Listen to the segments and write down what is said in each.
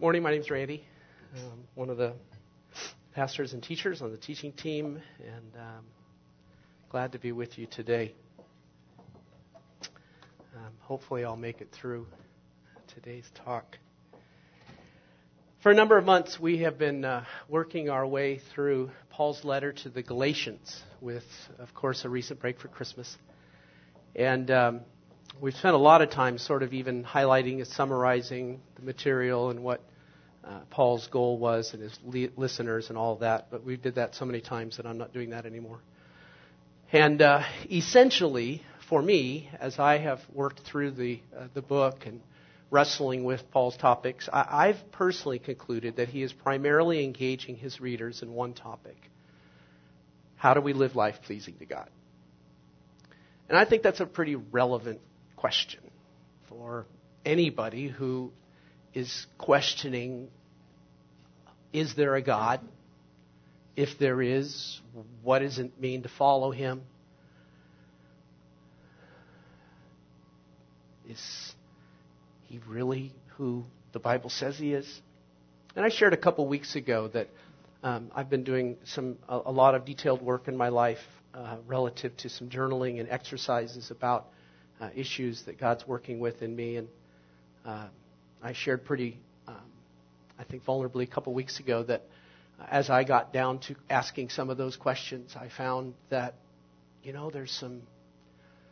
Morning, my name is Randy. I'm one of the pastors and teachers on the teaching team, and um, glad to be with you today. Um, hopefully, I'll make it through today's talk. For a number of months, we have been uh, working our way through Paul's letter to the Galatians, with, of course, a recent break for Christmas. And um, we've spent a lot of time sort of even highlighting and summarizing the material and what uh, Paul's goal was and his li- listeners and all that. But we did that so many times that I'm not doing that anymore. And uh, essentially, for me, as I have worked through the uh, the book and wrestling with Paul's topics, I, I've personally concluded that he is primarily engaging his readers in one topic: How do we live life pleasing to God? And I think that's a pretty relevant question for anybody who is questioning is there a God? If there is, what does it mean to follow him? Is he really who the Bible says he is? And I shared a couple weeks ago that um, I've been doing some a, a, lot of detailed work in my life uh, relative to some journaling and exercises about uh, issues that God's working with in me. And uh, I shared pretty, um, I think, vulnerably a couple weeks ago that uh, as I got down to asking some of those questions, I found that, you know, there's some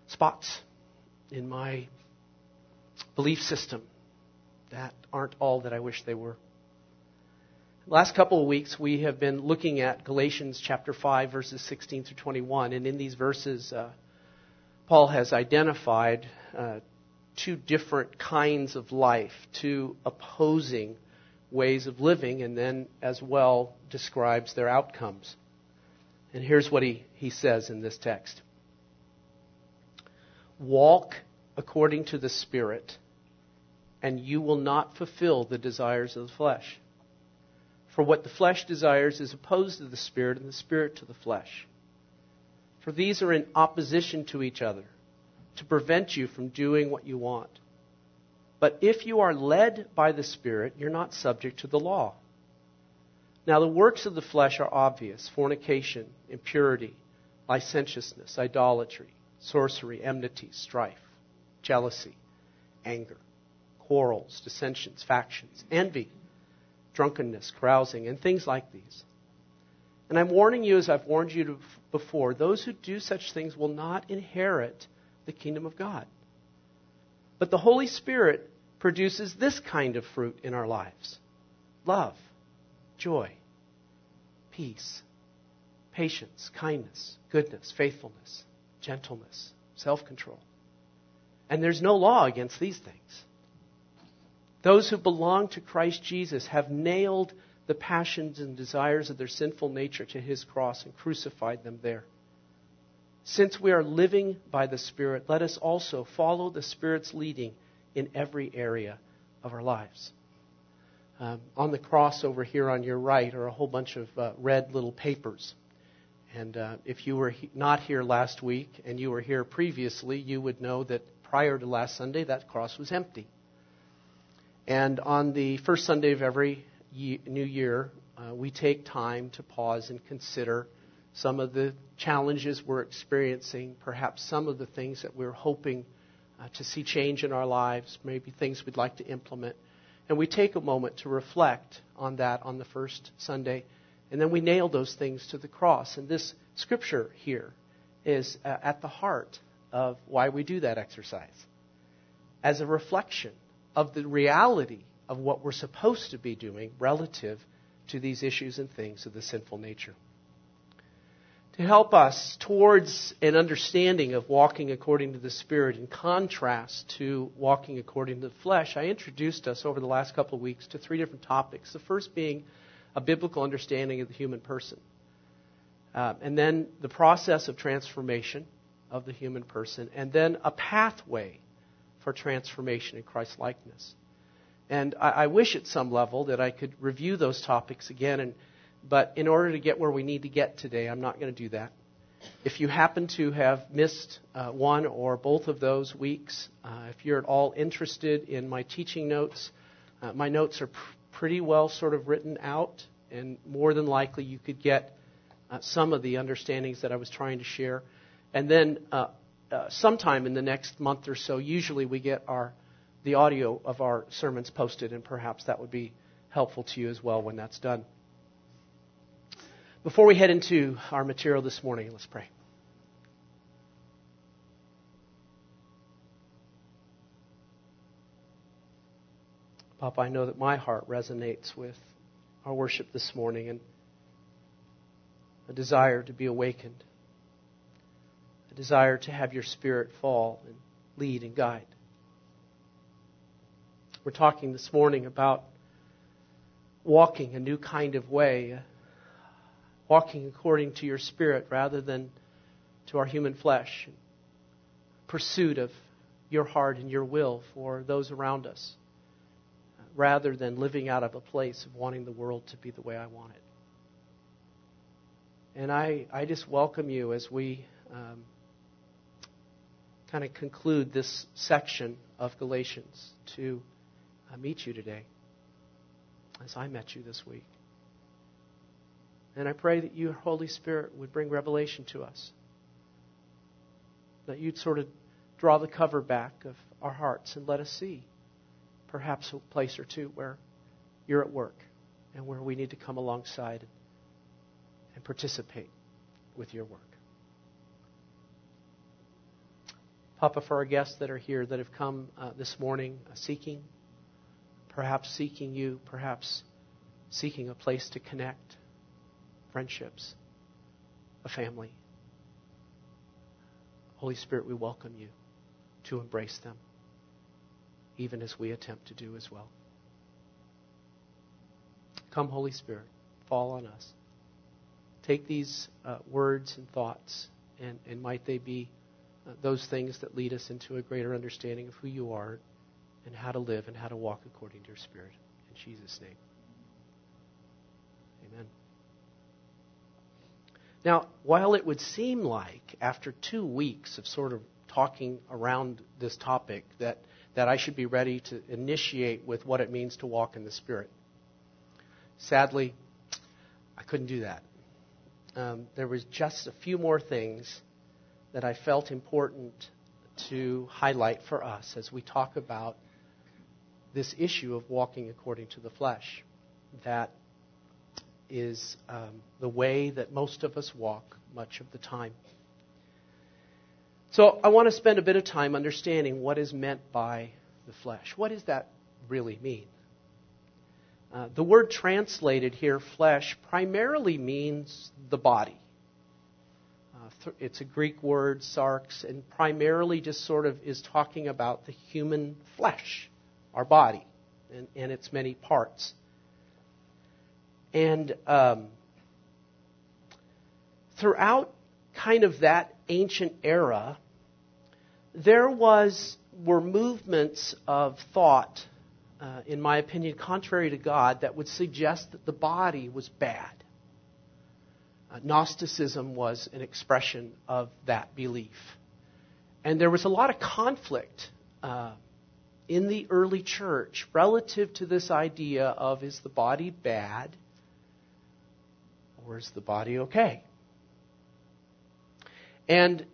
spots in my belief system that aren't all that I wish they were. Last couple of weeks, we have been looking at Galatians chapter 5, verses 16 through 21. And in these verses, uh, Paul has identified uh, two different kinds of life, two opposing ways of living, and then as well describes their outcomes. And here's what he, he says in this text Walk according to the Spirit, and you will not fulfill the desires of the flesh. For what the flesh desires is opposed to the Spirit, and the Spirit to the flesh for these are in opposition to each other to prevent you from doing what you want. But if you are led by the Spirit, you're not subject to the law. Now, the works of the flesh are obvious fornication, impurity, licentiousness, idolatry, sorcery, enmity, strife, jealousy, anger, quarrels, dissensions, factions, envy, drunkenness, carousing, and things like these. And I'm warning you, as I've warned you before, those who do such things will not inherit the kingdom of God. But the Holy Spirit produces this kind of fruit in our lives love, joy, peace, patience, kindness, goodness, faithfulness, gentleness, self control. And there's no law against these things. Those who belong to Christ Jesus have nailed the passions and desires of their sinful nature to his cross and crucified them there. Since we are living by the Spirit, let us also follow the Spirit's leading in every area of our lives. Um, on the cross over here on your right are a whole bunch of uh, red little papers. And uh, if you were he- not here last week and you were here previously, you would know that prior to last Sunday, that cross was empty. And on the first Sunday of every new year, uh, we take time to pause and consider some of the challenges we're experiencing, perhaps some of the things that we're hoping uh, to see change in our lives, maybe things we'd like to implement. And we take a moment to reflect on that on the first Sunday, and then we nail those things to the cross. And this scripture here is uh, at the heart of why we do that exercise as a reflection of the reality of what we're supposed to be doing relative to these issues and things of the sinful nature. To help us towards an understanding of walking according to the Spirit in contrast to walking according to the flesh, I introduced us over the last couple of weeks to three different topics. The first being a biblical understanding of the human person. Uh, and then the process of transformation of the human person, and then a pathway for transformation in Christ likeness. And I, I, wish at some level that I could review those topics again. And, but in order to get where we need to get today, I'm not going to do that. If you happen to have missed uh, one or both of those weeks, uh, if you're at all interested in my teaching notes, uh, my notes are pr- pretty well sort of written out, and more than likely you could get uh, some of the understandings that I was trying to share. And then uh, uh, sometime in the next month or so, usually we get our the audio of our sermons posted, and perhaps that would be helpful to you as well when that's done. Before we head into our material this morning, let's pray. Papa, I know that my heart resonates with our worship this morning and a desire to be awakened, a desire to have your Spirit fall and lead and guide. We're talking this morning about walking a new kind of way, walking according to your Spirit rather than to our human flesh, pursuit of your heart and your will for those around us, rather than living out of a place of wanting the world to be the way I want it. And I, I just welcome you as we um, kind of conclude this section of Galatians to uh, meet you today as I met you this week. And I pray that your Holy Spirit would bring revelation to us. That you'd sort of draw the cover back of our hearts and let us see perhaps a place or two where you're at work and where we need to come alongside and participate with your work. Papa, for our guests that are here that have come uh, this morning uh, seeking, perhaps seeking you, perhaps seeking a place to connect, friendships, a family. Holy Spirit, we welcome you to embrace them, even as we attempt to do as well. Come, Holy Spirit, fall on us. Take these uh, words and thoughts, and, and might they be uh, those things that lead us into a greater understanding of who you are and how to live and how to walk according to your Spirit. In Jesus' name. Amen. Now, while it would seem like after two weeks of sort of talking around this topic that, that I should be ready to initiate with what it means to walk in the Spirit, sadly, I couldn't do that um, there was just a few more things that I felt important to highlight for us as we talk about this issue of walking according to the flesh. That is um, the way that most of us walk much of the time. So I want to spend a bit of time understanding what is meant by the flesh. What does that really mean? Uh, the word translated here, flesh, primarily means the body. Uh, th- it's a Greek word, sarx, and primarily just sort of is talking about the human flesh, our body, and, and its many parts. And um, throughout kind of that ancient era, there was were movements of thought uh, in my opinion, contrary to God, that would suggest that the body was bad. Uh, Gnosticism was an expression of that belief. And there was a lot of conflict uh, in the early church relative to this idea of is the body bad or is the body okay? And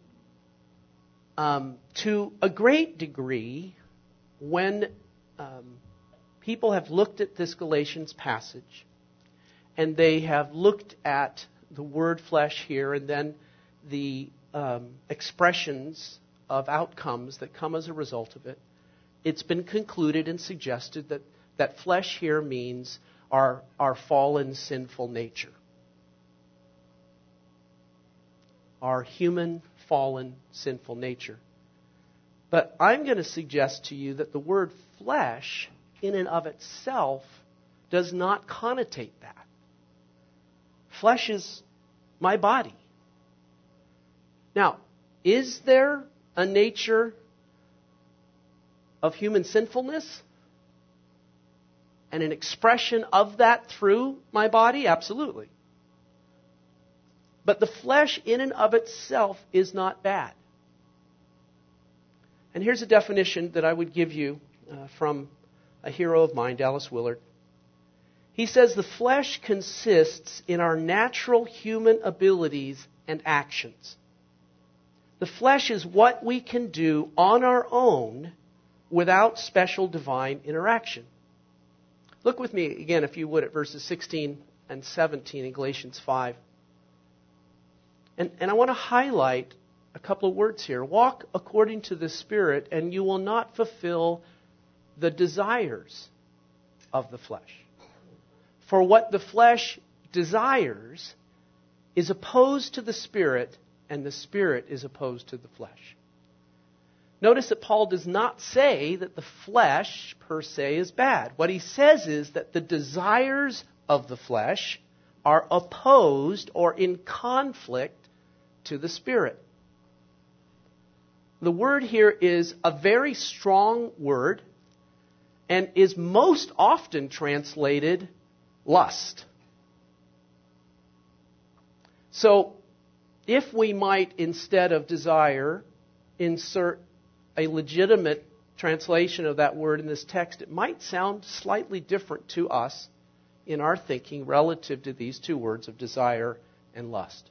um, to a great degree, when um, people have looked at this Galatians passage and they have looked at the word flesh here and then the um, expressions of outcomes that come as a result of it, it's been concluded and suggested that, that flesh here means our, our fallen sinful nature. Our human, fallen, sinful nature. But I'm going to suggest to you that the word flesh in and of itself does not connotate that. Flesh is my body. Now, is there a nature of human sinfulness? And an expression of that through my body? Absolutely. But the flesh, in and of itself, is not bad. And here's a definition that I would give you uh, from a hero of mine, Dallas Willard. He says the flesh consists in our natural human abilities and actions. The flesh is what we can do on our own without special divine interaction. Look with me again, if you would, at verses 16 and 17 in Galatians 5. And, and I want to highlight a couple of words here. Walk according to the Spirit, and you will not fulfill the desires of the flesh. For what the flesh desires is opposed to the Spirit, and the Spirit is opposed to the flesh. Notice that Paul does not say that the flesh per se is bad. What he says is that the desires of the flesh are opposed or in conflict to the Spirit. The word here is a very strong word and is most often translated lust. So, if we might, instead of desire, insert a legitimate translation of that word in this text, it might sound slightly different to us in our thinking relative to these two words of desire and lust.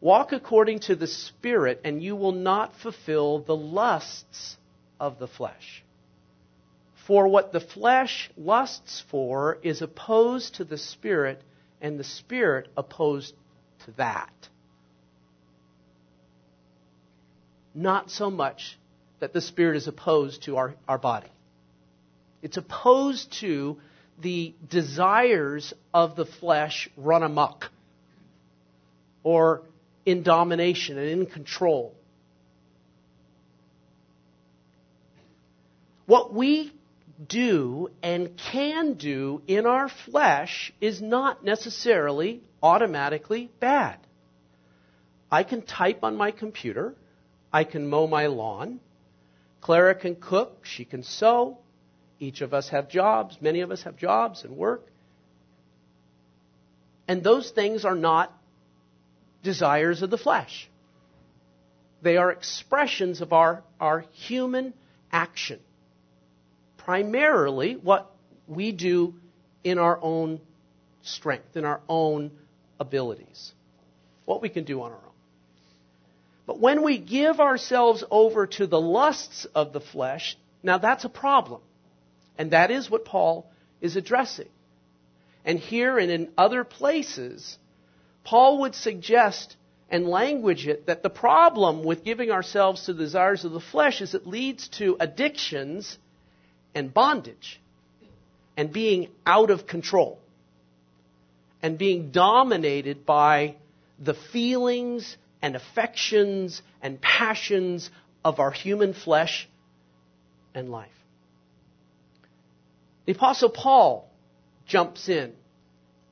Walk according to the Spirit, and you will not fulfill the lusts of the flesh. For what the flesh lusts for is opposed to the Spirit, and the Spirit opposed to that. Not so much that the Spirit is opposed to our, our body. It's opposed to the desires of the flesh run amok or in domination and in control. What we do and can do in our flesh is not necessarily automatically bad. I can type on my computer. I can mow my lawn. Clara can cook. She can sew. Each of us have jobs. Many of us have jobs and work. And those things are not desires of the flesh. They are expressions of our, our human action. Primarily what we do in our own strength, in our own abilities. What we can do on our own. But when we give ourselves over to the lusts of the flesh, now that's a problem. And that is what Paul is addressing. And here and in other places, Paul would suggest and language it that the problem with giving ourselves to the desires of the flesh is it leads to addictions and bondage and being out of control and being dominated by the feelings and affections and passions of our human flesh and life. The apostle Paul jumps in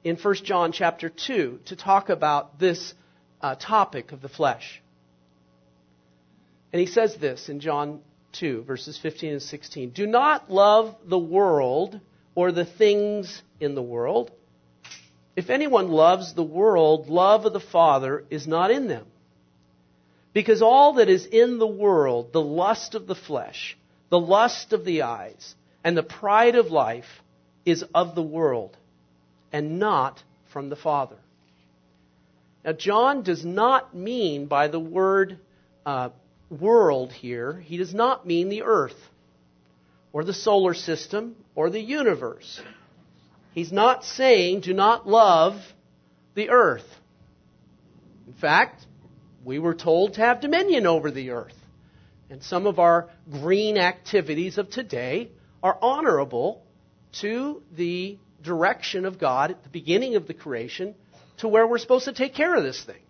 in 1 John chapter 2 to talk about this uh, topic of the flesh. And he says this in John 2 verses 15 and 16. Do not love the world or the things in the world. If anyone loves the world, love of the Father is not in them. Because all that is in the world, the lust of the flesh, the lust of the eyes, and the pride of life, is of the world, and not from the Father. Now, John does not mean by the word uh, world here, he does not mean the earth, or the solar system, or the universe. He's not saying do not love the earth. In fact, we were told to have dominion over the earth. And some of our green activities of today are honorable to the direction of God at the beginning of the creation to where we're supposed to take care of this thing.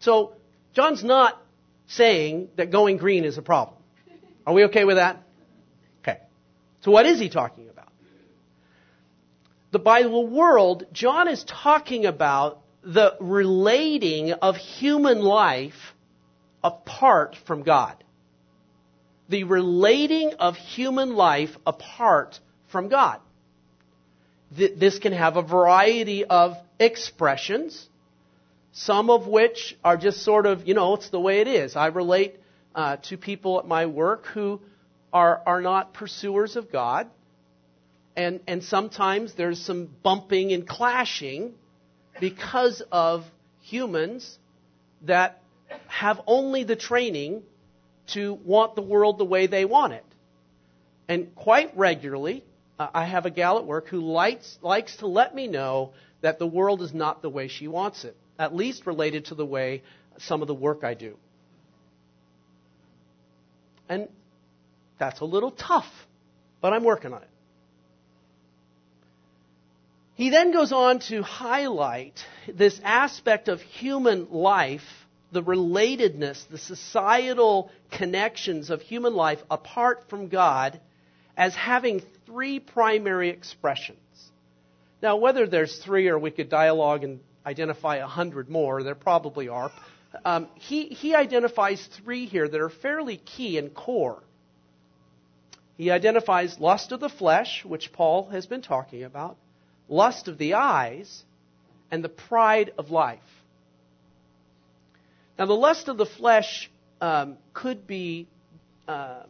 So, John's not saying that going green is a problem. Are we okay with that? Okay. So, what is he talking about? The, the world, John is talking about the relating of human life apart from God. The relating of human life apart from God. This can have a variety of expressions, some of which are just sort of, you know, it's the way it is. I relate uh, to people at my work who are, are not pursuers of God, and, and sometimes there's some bumping and clashing because of humans that have only the training to want the world the way they want it. And quite regularly, uh, I have a gal at work who likes, likes to let me know that the world is not the way she wants it, at least related to the way some of the work I do. And that's a little tough, but I'm working on it. He then goes on to highlight this aspect of human life, the relatedness, the societal connections of human life apart from God, as having three primary expressions. Now, whether there's three or we could dialogue and identify a hundred more, there probably are. Um, he, he identifies three here that are fairly key and core. He identifies lust of the flesh, which Paul has been talking about, lust of the eyes, and the pride of life. Now, the lust of the flesh um, could be uh,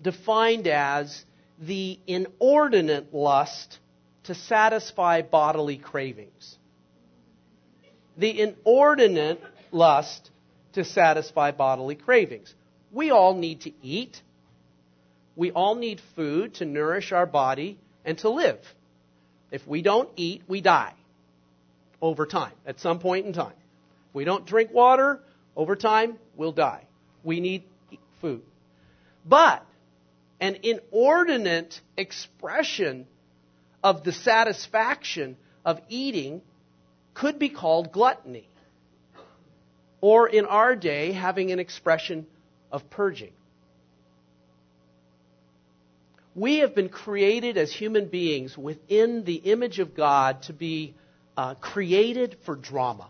defined as the inordinate lust to satisfy bodily cravings. The inordinate lust to satisfy bodily cravings. We all need to eat. We all need food to nourish our body and to live. If we don't eat, we die over time, at some point in time. If we don't drink water, over time, we'll die. We need food. But an inordinate expression of the satisfaction of eating could be called gluttony. Or in our day, having an expression of purging. We have been created as human beings within the image of God to be uh, created for drama.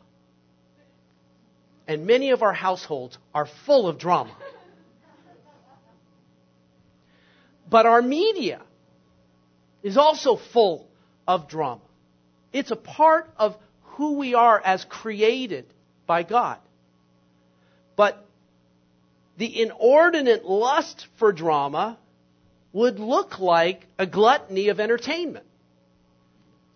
And many of our households are full of drama. But our media is also full of drama. It's a part of who we are as created by God. But the inordinate lust for drama would look like a gluttony of entertainment.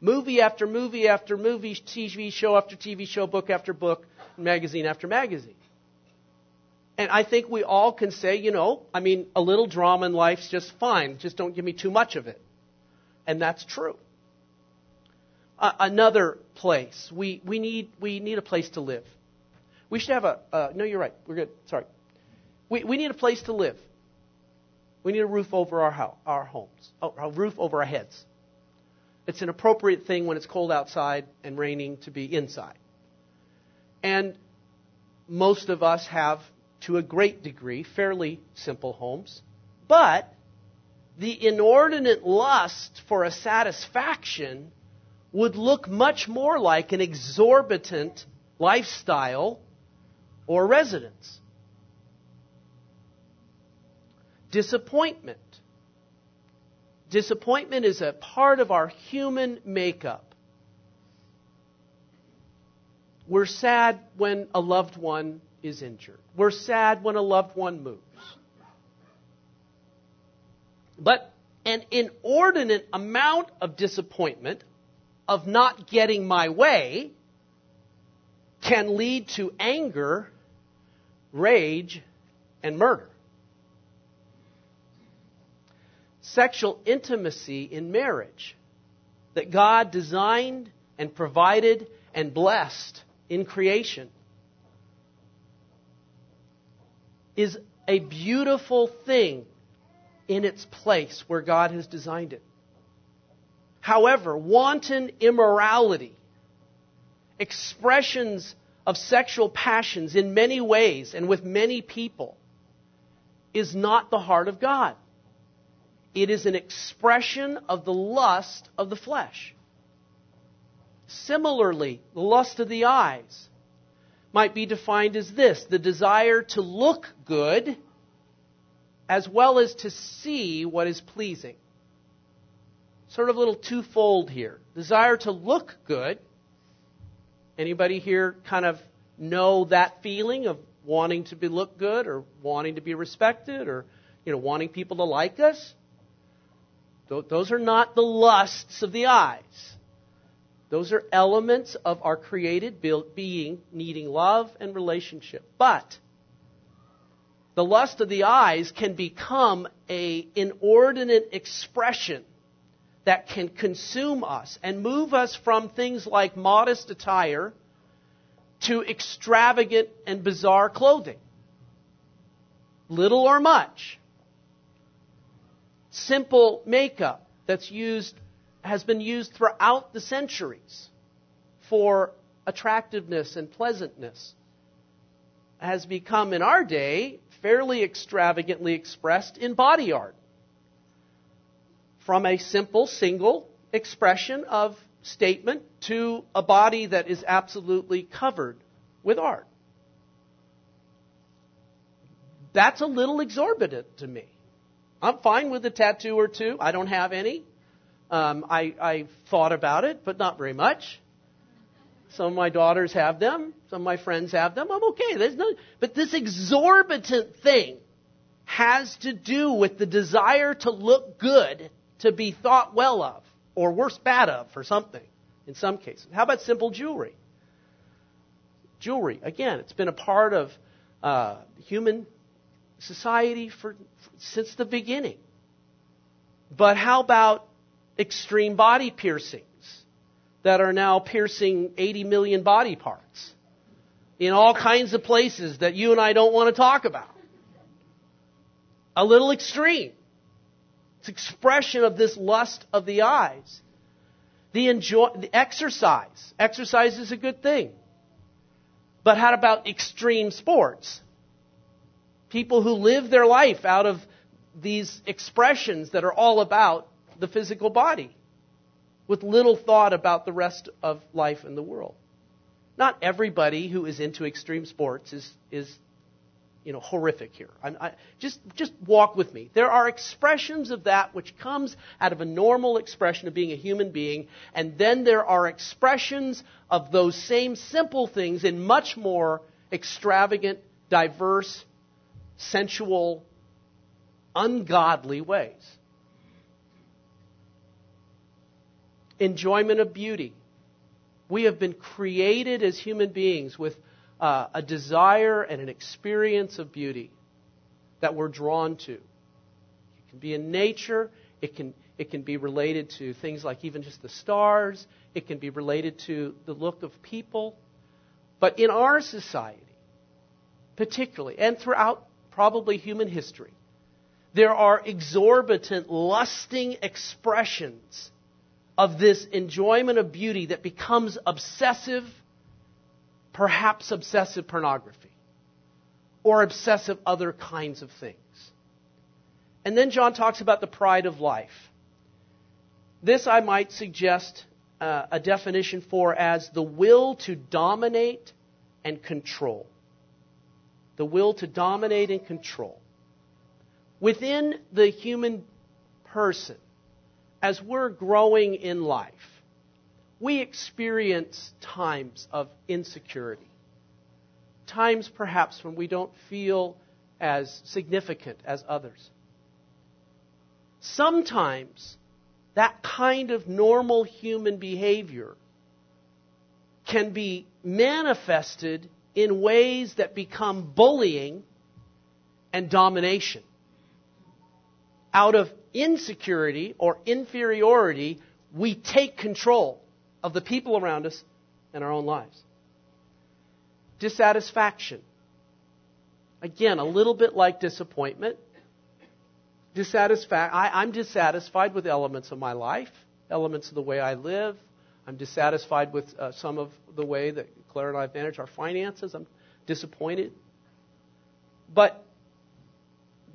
Movie after movie after movie, TV show after TV show, book after book, magazine after magazine. And I think we all can say, you know, I mean, a little drama in life's just fine. Just don't give me too much of it. And that's true. Uh, another place. We, we, need, we need a place to live. We should have a, uh, no, you're right. We're good. Sorry. We, we need a place to live. We need a roof over our, our homes, oh, a roof over our heads. It's an appropriate thing when it's cold outside and raining to be inside. And most of us have, to a great degree, fairly simple homes. But the inordinate lust for a satisfaction would look much more like an exorbitant lifestyle or residence. Disappointment. Disappointment is a part of our human makeup. We're sad when a loved one is injured. We're sad when a loved one moves. But an inordinate amount of disappointment, of not getting my way, can lead to anger, rage, and murder. Sexual intimacy in marriage that God designed and provided and blessed in creation is a beautiful thing in its place where God has designed it. However, wanton immorality, expressions of sexual passions in many ways and with many people, is not the heart of God. It is an expression of the lust of the flesh. Similarly, the lust of the eyes might be defined as this the desire to look good as well as to see what is pleasing. Sort of a little twofold here. Desire to look good. Anybody here kind of know that feeling of wanting to be look good or wanting to be respected or you know wanting people to like us? Those are not the lusts of the eyes. Those are elements of our created being needing love and relationship. But the lust of the eyes can become a inordinate expression that can consume us and move us from things like modest attire to extravagant and bizarre clothing. Little or much. Simple makeup that's used has been used throughout the centuries for attractiveness and pleasantness has become in our day fairly extravagantly expressed in body art. From a simple single expression of statement to a body that is absolutely covered with art. That's a little exorbitant to me. I'm fine with a tattoo or two. I don't have any. Um, I, I thought about it, but not very much. Some of my daughters have them. Some of my friends have them. I'm okay. There's no, but this exorbitant thing has to do with the desire to look good, to be thought well of, or worse, bad of, for something, in some cases. How about simple jewelry? Jewelry, again, it's been a part of uh, human society for, since the beginning. But how about extreme body piercings that are now piercing 80 million body parts in all kinds of places that you and I don't want to talk about. A little extreme. It's expression of this lust of the eyes. The enjoy, the exercise. Exercise is a good thing. But how about extreme sports? People who live their life out of these expressions that are all about the physical body with little thought about the rest of life in the world. Not everybody who is into extreme sports is, is you know, horrific here. I, just, just walk with me. There are expressions of that which comes out of a normal expression of being a human being, and then there are expressions of those same simple things in much more extravagant, diverse, sensual, ungodly ways. enjoyment of beauty. We have been created as human beings with uh, a desire and an experience of beauty that we're drawn to. It can be in nature, it can, it can be related to things like even just the stars, it can be related to the look of people. But in our society, particularly, and throughout probably human history, there are exorbitant, lusting expressions of this enjoyment of beauty that becomes obsessive, perhaps obsessive pornography, or obsessive other kinds of things. And then John talks about the pride of life. This I might suggest uh, a definition for as the will to dominate and control. The will to dominate and control. Within the human person, as we're growing in life, we experience times of insecurity. Times perhaps when we don't feel as significant as others. Sometimes that kind of normal human behavior can be manifested in ways that become bullying and domination out of insecurity or inferiority, we take control of the people around us and our own lives. Dissatisfaction. Again, a little bit like disappointment. Dissatisfa- I, I'm dissatisfied with elements of my life, elements of the way I live. I'm dissatisfied with uh, some of the way that Claire and I manage our finances. I'm disappointed. But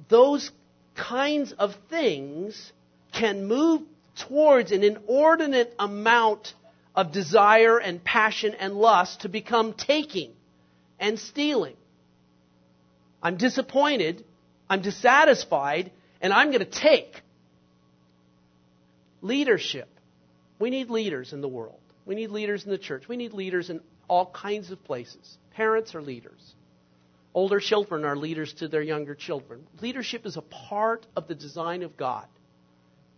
those kinds of things can move towards an inordinate amount of desire and passion and lust to become taking and stealing. I'm disappointed, I'm dissatisfied, and I'm going to take. Leadership. We need leaders in the world. We need leaders in the church. We need leaders in all kinds of places. Parents are leaders. Older children are leaders to their younger children. Leadership is a part of the design of God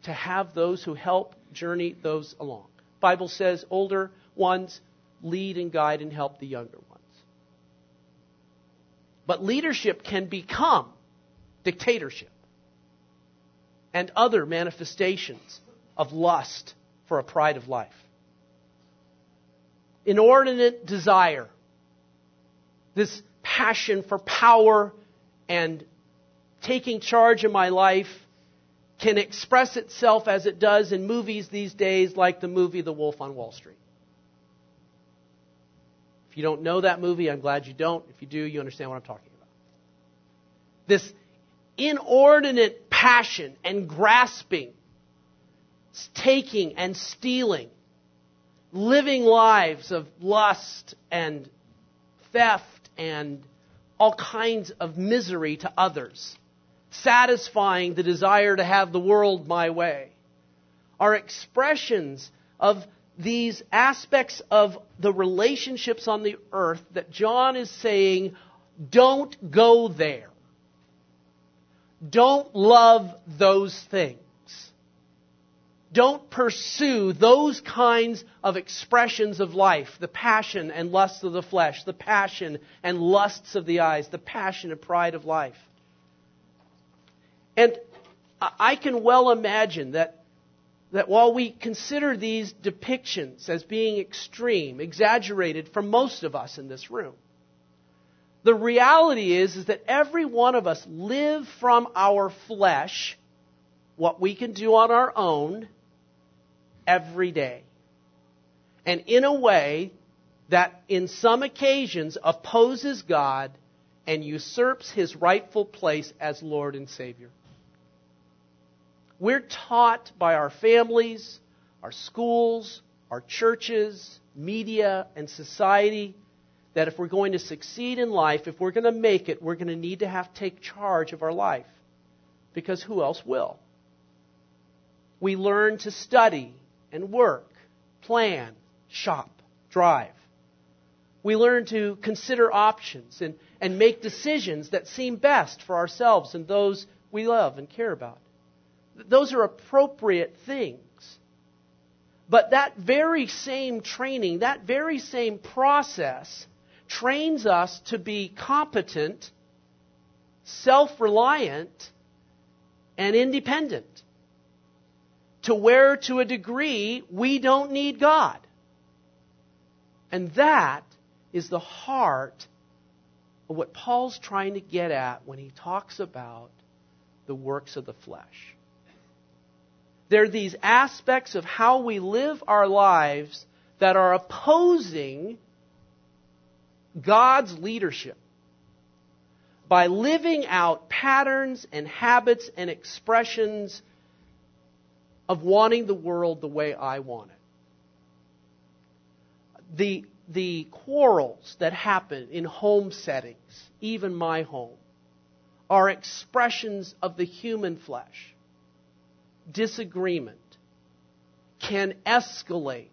to have those who help journey those along. Bible says older ones lead and guide and help the younger ones. But leadership can become dictatorship and other manifestations of lust for a pride of life. Inordinate desire, this passion for power and taking charge of my life can express itself as it does in movies these days, like the movie The Wolf on Wall Street. If you don't know that movie, I'm glad you don't. If you do, you understand what I'm talking about. This inordinate passion and grasping, taking and stealing, living lives of lust and theft and all kinds of misery to others, satisfying the desire to have the world my way, are expressions of these aspects of the relationships on the earth that John is saying, don't go there. Don't love those things. Don't pursue those kinds of expressions of life. The passion and lust of the flesh, the passion and lusts of the eyes, the passion and pride of life. And I can well imagine that, that while we consider these depictions as being extreme, exaggerated for most of us in this room, the reality is, is that every one of us live from our flesh what we can do on our own every day. And in a way that in some occasions opposes God and usurps his rightful place as Lord and Savior. We're taught by our families, our schools, our churches, media, and society that if we're going to succeed in life, if we're going to make it, we're going to need to have to take charge of our life. Because who else will? We learn to study and work, plan, shop, drive. We learn to consider options and, and make decisions that seem best for ourselves and those we love and care about. Those are appropriate things. But that very same training, that very same process, trains us to be competent, self reliant, and independent. To where, to a degree, we don't need God. And that is the heart of what Paul's trying to get at when he talks about the works of the flesh. There are these aspects of how we live our lives that are opposing God's leadership by living out patterns and habits and expressions of wanting the world the way I want it. The, the quarrels that happen in home settings, even my home, are expressions of the human flesh. Disagreement can escalate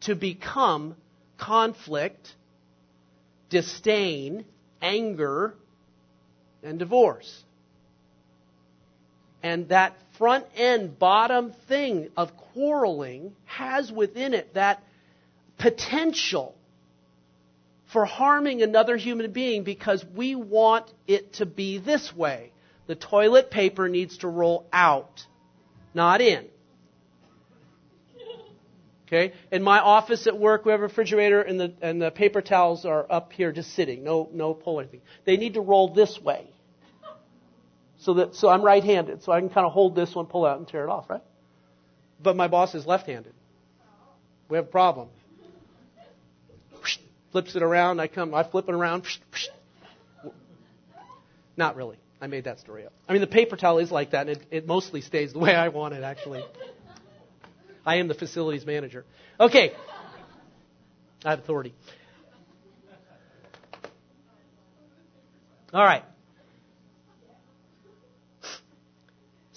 to become conflict disdain, anger, and divorce. And that front end, bottom thing of quarreling has within it that potential for harming another human being because we want it to be this way. The toilet paper needs to roll out, not in. Okay? In my office at work, we have a refrigerator and the, and the paper towels are up here just sitting. No, no pull anything. They need to roll this way. So that, so I'm right-handed. So I can kind of hold this one, pull out and tear it off, right? But my boss is left-handed. We have a problem. Flips it around. I come, I flip it around. Not really. I made that story up. I mean, the paper towel is like that, and it, it mostly stays the way I want it, actually. I am the facilities manager. Okay. I have authority. All right.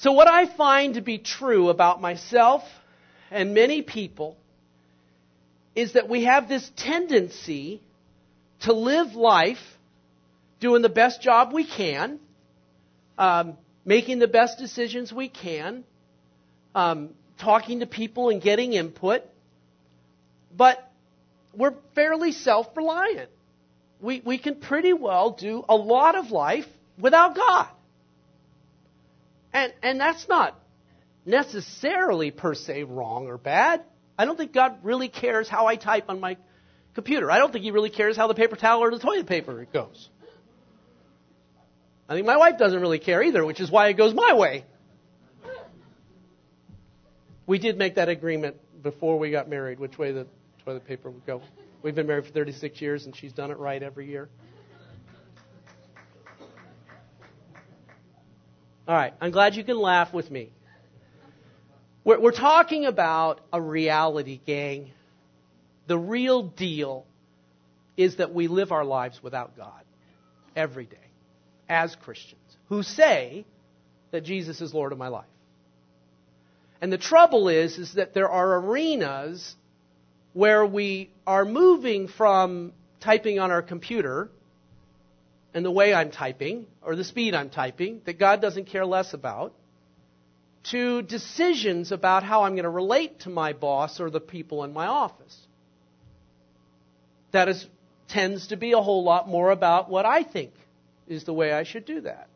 So, what I find to be true about myself and many people is that we have this tendency to live life doing the best job we can, um, making the best decisions we can, um, talking to people and getting input, but we're fairly self reliant. We, we can pretty well do a lot of life without God. And, and that's not necessarily per se wrong or bad. I don't think God really cares how I type on my computer. I don't think He really cares how the paper towel or the toilet paper goes. I think my wife doesn't really care either, which is why it goes my way. We did make that agreement before we got married, which way the toilet paper would go. We've been married for 36 years, and she's done it right every year. All right, I'm glad you can laugh with me. We're, we're talking about a reality, gang. The real deal is that we live our lives without God every day as Christians who say that Jesus is Lord of my life. And the trouble is, is that there are arenas where we are moving from typing on our computer and the way I'm typing or the speed I'm typing that God doesn't care less about to decisions about how I'm going to relate to my boss or the people in my office. That is, tends to be a whole lot more about what I think is the way I should do that.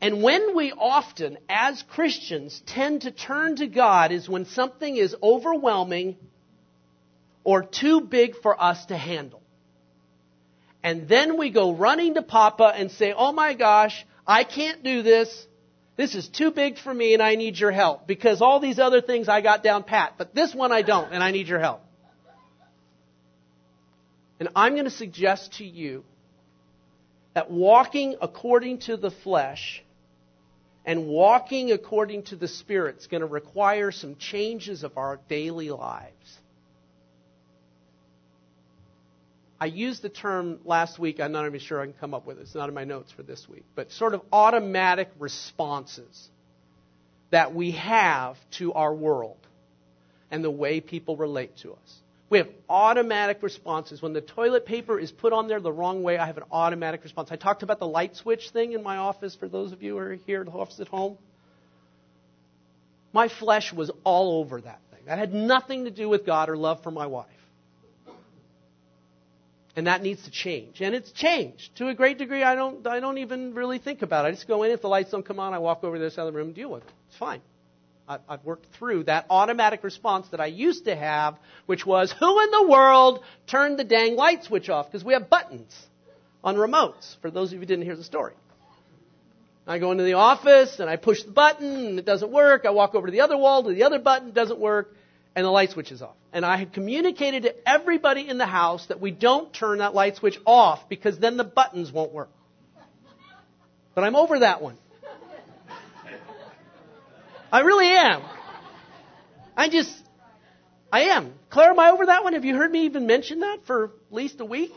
And when we often, as Christians, tend to turn to God is when something is overwhelming or too big for us to handle. And then we go running to Papa and say, Oh my gosh, I can't do this. This is too big for me and I need your help because all these other things I got down pat, but this one I don't and I need your help. And I'm going to suggest to you that walking according to the flesh and walking according to the Spirit is going to require some changes of our daily lives. I used the term last week, I'm not even sure I can come up with it. It's not in my notes for this week, but sort of automatic responses that we have to our world and the way people relate to us. We have automatic responses. When the toilet paper is put on there the wrong way, I have an automatic response. I talked about the light switch thing in my office for those of you who are here at the office at home. My flesh was all over that thing. That had nothing to do with God or love for my wife. And that needs to change. And it's changed. To a great degree, I don't, I don't even really think about it. I just go in. If the lights don't come on, I walk over to this other room and deal with it. It's fine. I've worked through that automatic response that I used to have, which was, who in the world turned the dang light switch off? Because we have buttons on remotes, for those of you who didn't hear the story. I go into the office and I push the button and it doesn't work. I walk over to the other wall to the other button, doesn't work, and the light switch is off. And I had communicated to everybody in the house that we don't turn that light switch off because then the buttons won't work. But I'm over that one. I really am. I just, I am. Claire, am I over that one? Have you heard me even mention that for at least a week?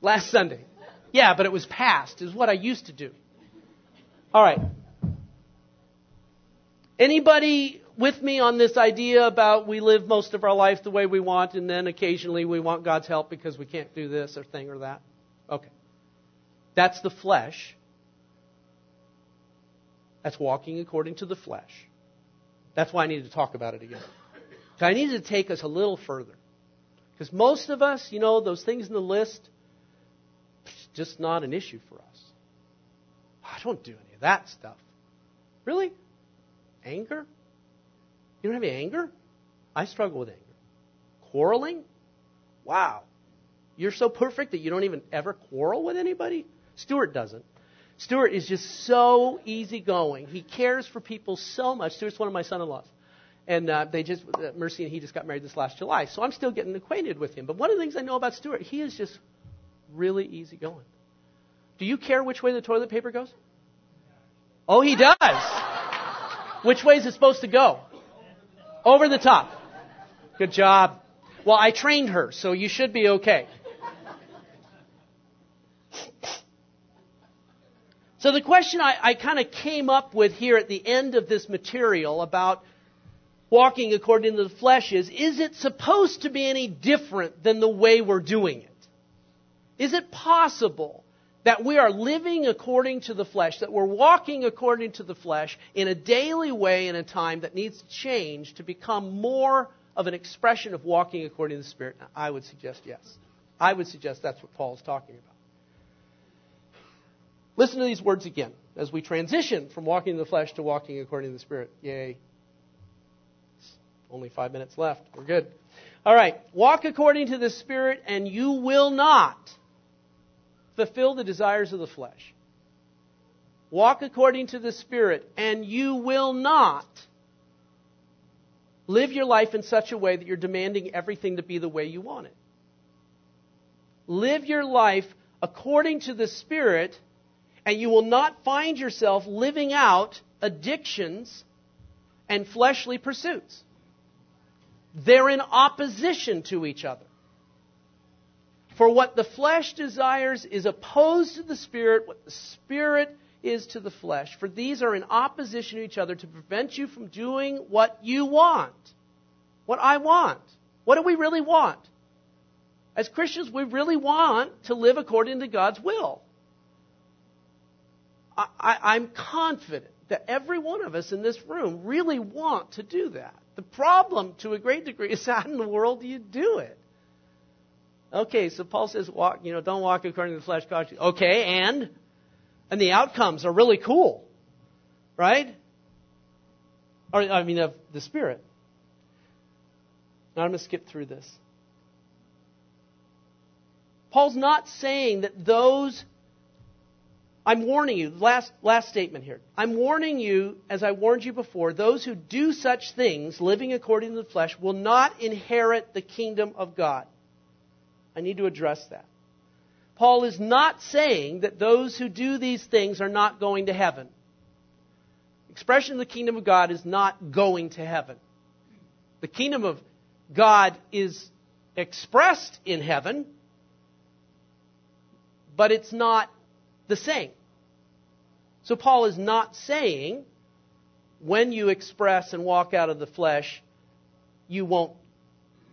Last Sunday. Yeah, but it was past, is what I used to do. All right. Anybody with me on this idea about we live most of our life the way we want and then occasionally we want God's help because we can't do this or thing or that? Okay. That's the flesh. That's walking according to the flesh. That's why I needed to talk about it again. I needed to take us a little further. Because most of us, you know, those things in the list, just not an issue for us. I don't do any of that stuff. Really? Anger? You don't have any anger? I struggle with anger. Quarreling? Wow. You're so perfect that you don't even ever quarrel with anybody? Stuart doesn't. Stuart is just so easygoing. He cares for people so much. Stuart's one of my son-in-laws. And uh, they just, uh, Mercy and he just got married this last July. So I'm still getting acquainted with him. But one of the things I know about Stuart, he is just really easygoing. Do you care which way the toilet paper goes? Oh, he does. Which way is it supposed to go? Over the top. Good job. Well, I trained her, so you should be okay. So the question I, I kind of came up with here at the end of this material about walking according to the flesh is, is it supposed to be any different than the way we're doing it? Is it possible that we are living according to the flesh, that we're walking according to the flesh in a daily way in a time that needs to change to become more of an expression of walking according to the Spirit? I would suggest yes. I would suggest that's what Paul is talking about. Listen to these words again as we transition from walking in the flesh to walking according to the Spirit. Yay. Only five minutes left. We're good. All right. Walk according to the Spirit, and you will not fulfill the desires of the flesh. Walk according to the Spirit, and you will not live your life in such a way that you're demanding everything to be the way you want it. Live your life according to the Spirit and you will not find yourself living out addictions and fleshly pursuits. They're in opposition to each other. For what the flesh desires is opposed to the spirit, what the spirit is to the flesh. For these are in opposition to each other to prevent you from doing what you want. What I want. What do we really want? As Christians, we really want to live according to God's will. I, am confident that every one of us in this room really want to do that. The problem, to a great degree, is how in the world do you do it? Okay, so Paul says, walk, you know, don't walk according to the flesh. Okay, and? And the outcomes are really cool, right? Or, I mean, of the Spirit. Now I'm going to skip through this. Paul's not saying that those I'm warning you, last, last statement here. I'm warning you, as I warned you before, those who do such things, living according to the flesh, will not inherit the kingdom of God. I need to address that. Paul is not saying that those who do these things are not going to heaven. Expression of the kingdom of God is not going to heaven. The kingdom of God is expressed in heaven, but it's not the same. So Paul is not saying when you express and walk out of the flesh, you won't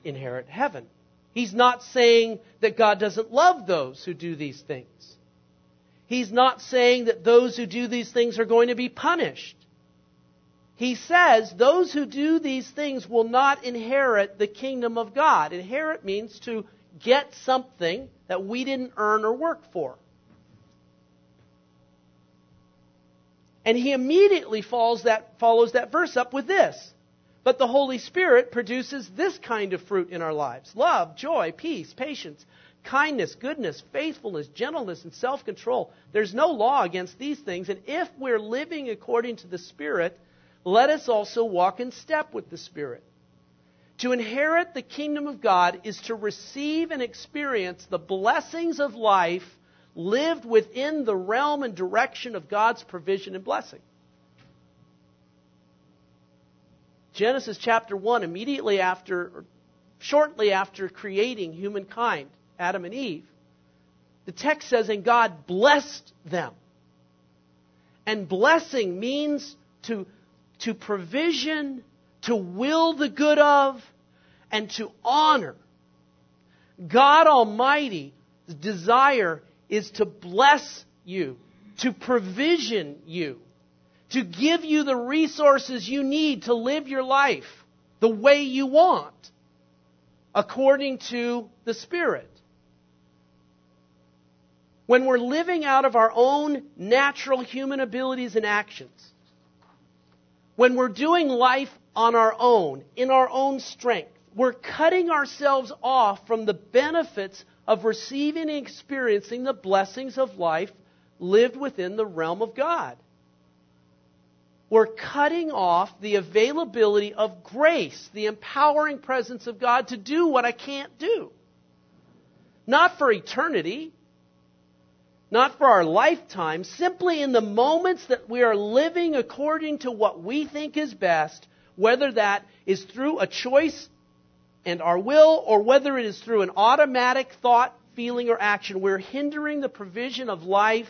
inherit heaven. He's not saying that God doesn't love those who do these things. He's not saying that those who do these things are going to be punished. He says those who do these things will not inherit the kingdom of God. Inherit means to get something that we didn't earn or work for. And he immediately follows that, follows that verse up with this. But the Holy Spirit produces this kind of fruit in our lives love, joy, peace, patience, kindness, goodness, faithfulness, gentleness, and self control. There's no law against these things. And if we're living according to the Spirit, let us also walk in step with the Spirit. To inherit the kingdom of God is to receive and experience the blessings of life lived within the realm and direction of God's provision and blessing. Genesis chapter 1, immediately after, shortly after creating humankind, Adam and Eve, the text says, and God blessed them. And blessing means to, to provision, to will the good of, and to honor. God Almighty's desire is to bless you, to provision you, to give you the resources you need to live your life the way you want, according to the Spirit. When we're living out of our own natural human abilities and actions, when we're doing life on our own, in our own strength, we're cutting ourselves off from the benefits of receiving and experiencing the blessings of life lived within the realm of God. We're cutting off the availability of grace, the empowering presence of God to do what I can't do. Not for eternity, not for our lifetime, simply in the moments that we are living according to what we think is best, whether that is through a choice and our will, or whether it is through an automatic thought, feeling, or action, we're hindering the provision of life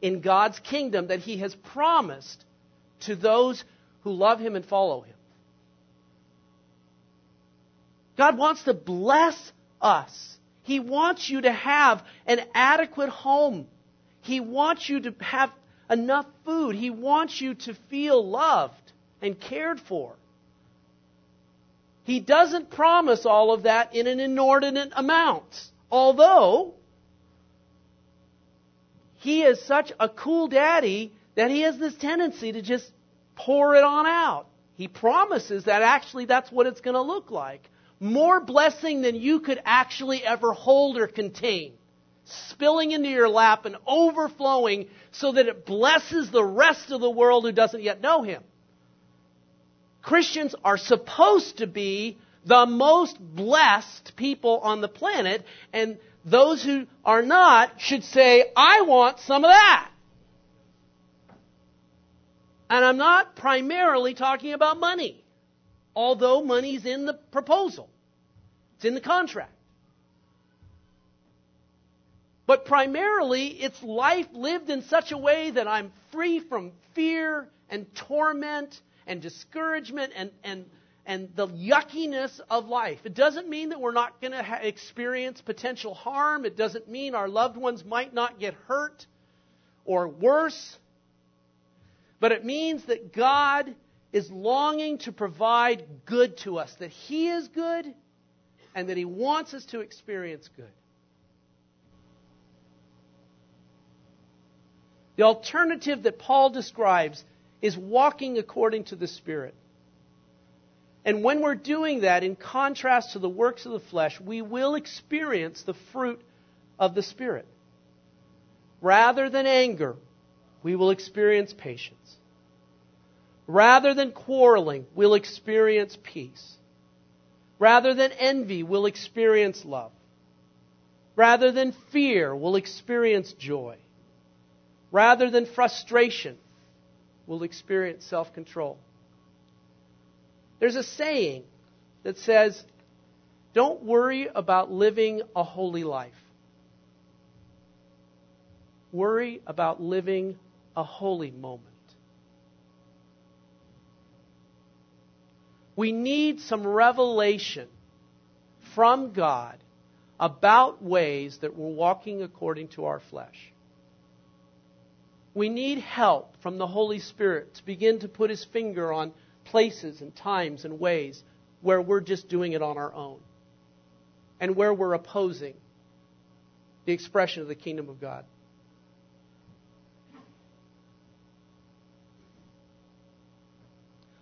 in God's kingdom that He has promised to those who love Him and follow Him. God wants to bless us. He wants you to have an adequate home. He wants you to have enough food. He wants you to feel loved and cared for. He doesn't promise all of that in an inordinate amount. Although, he is such a cool daddy that he has this tendency to just pour it on out. He promises that actually that's what it's going to look like. More blessing than you could actually ever hold or contain. Spilling into your lap and overflowing so that it blesses the rest of the world who doesn't yet know him. Christians are supposed to be the most blessed people on the planet, and those who are not should say, I want some of that. And I'm not primarily talking about money, although money's in the proposal. It's in the contract. But primarily, it's life lived in such a way that I'm free from fear and torment and discouragement and, and, and the yuckiness of life. It doesn't mean that we're not going to ha- experience potential harm. It doesn't mean our loved ones might not get hurt or worse. But it means that God is longing to provide good to us, that He is good, and that He wants us to experience good. The alternative that Paul describes is walking according to the Spirit. And when we're doing that, in contrast to the works of the flesh, we will experience the fruit of the Spirit. Rather than anger, we will experience patience. Rather than quarreling, we'll experience peace. Rather than envy, we'll experience love. Rather than fear, we'll experience joy. Rather than frustration, we'll experience self control. There's a saying that says, Don't worry about living a holy life. Worry about living a holy moment. We need some revelation from God about ways that we're walking according to our flesh. We need help from the Holy Spirit to begin to put His finger on places and times and ways where we're just doing it on our own and where we're opposing the expression of the kingdom of God.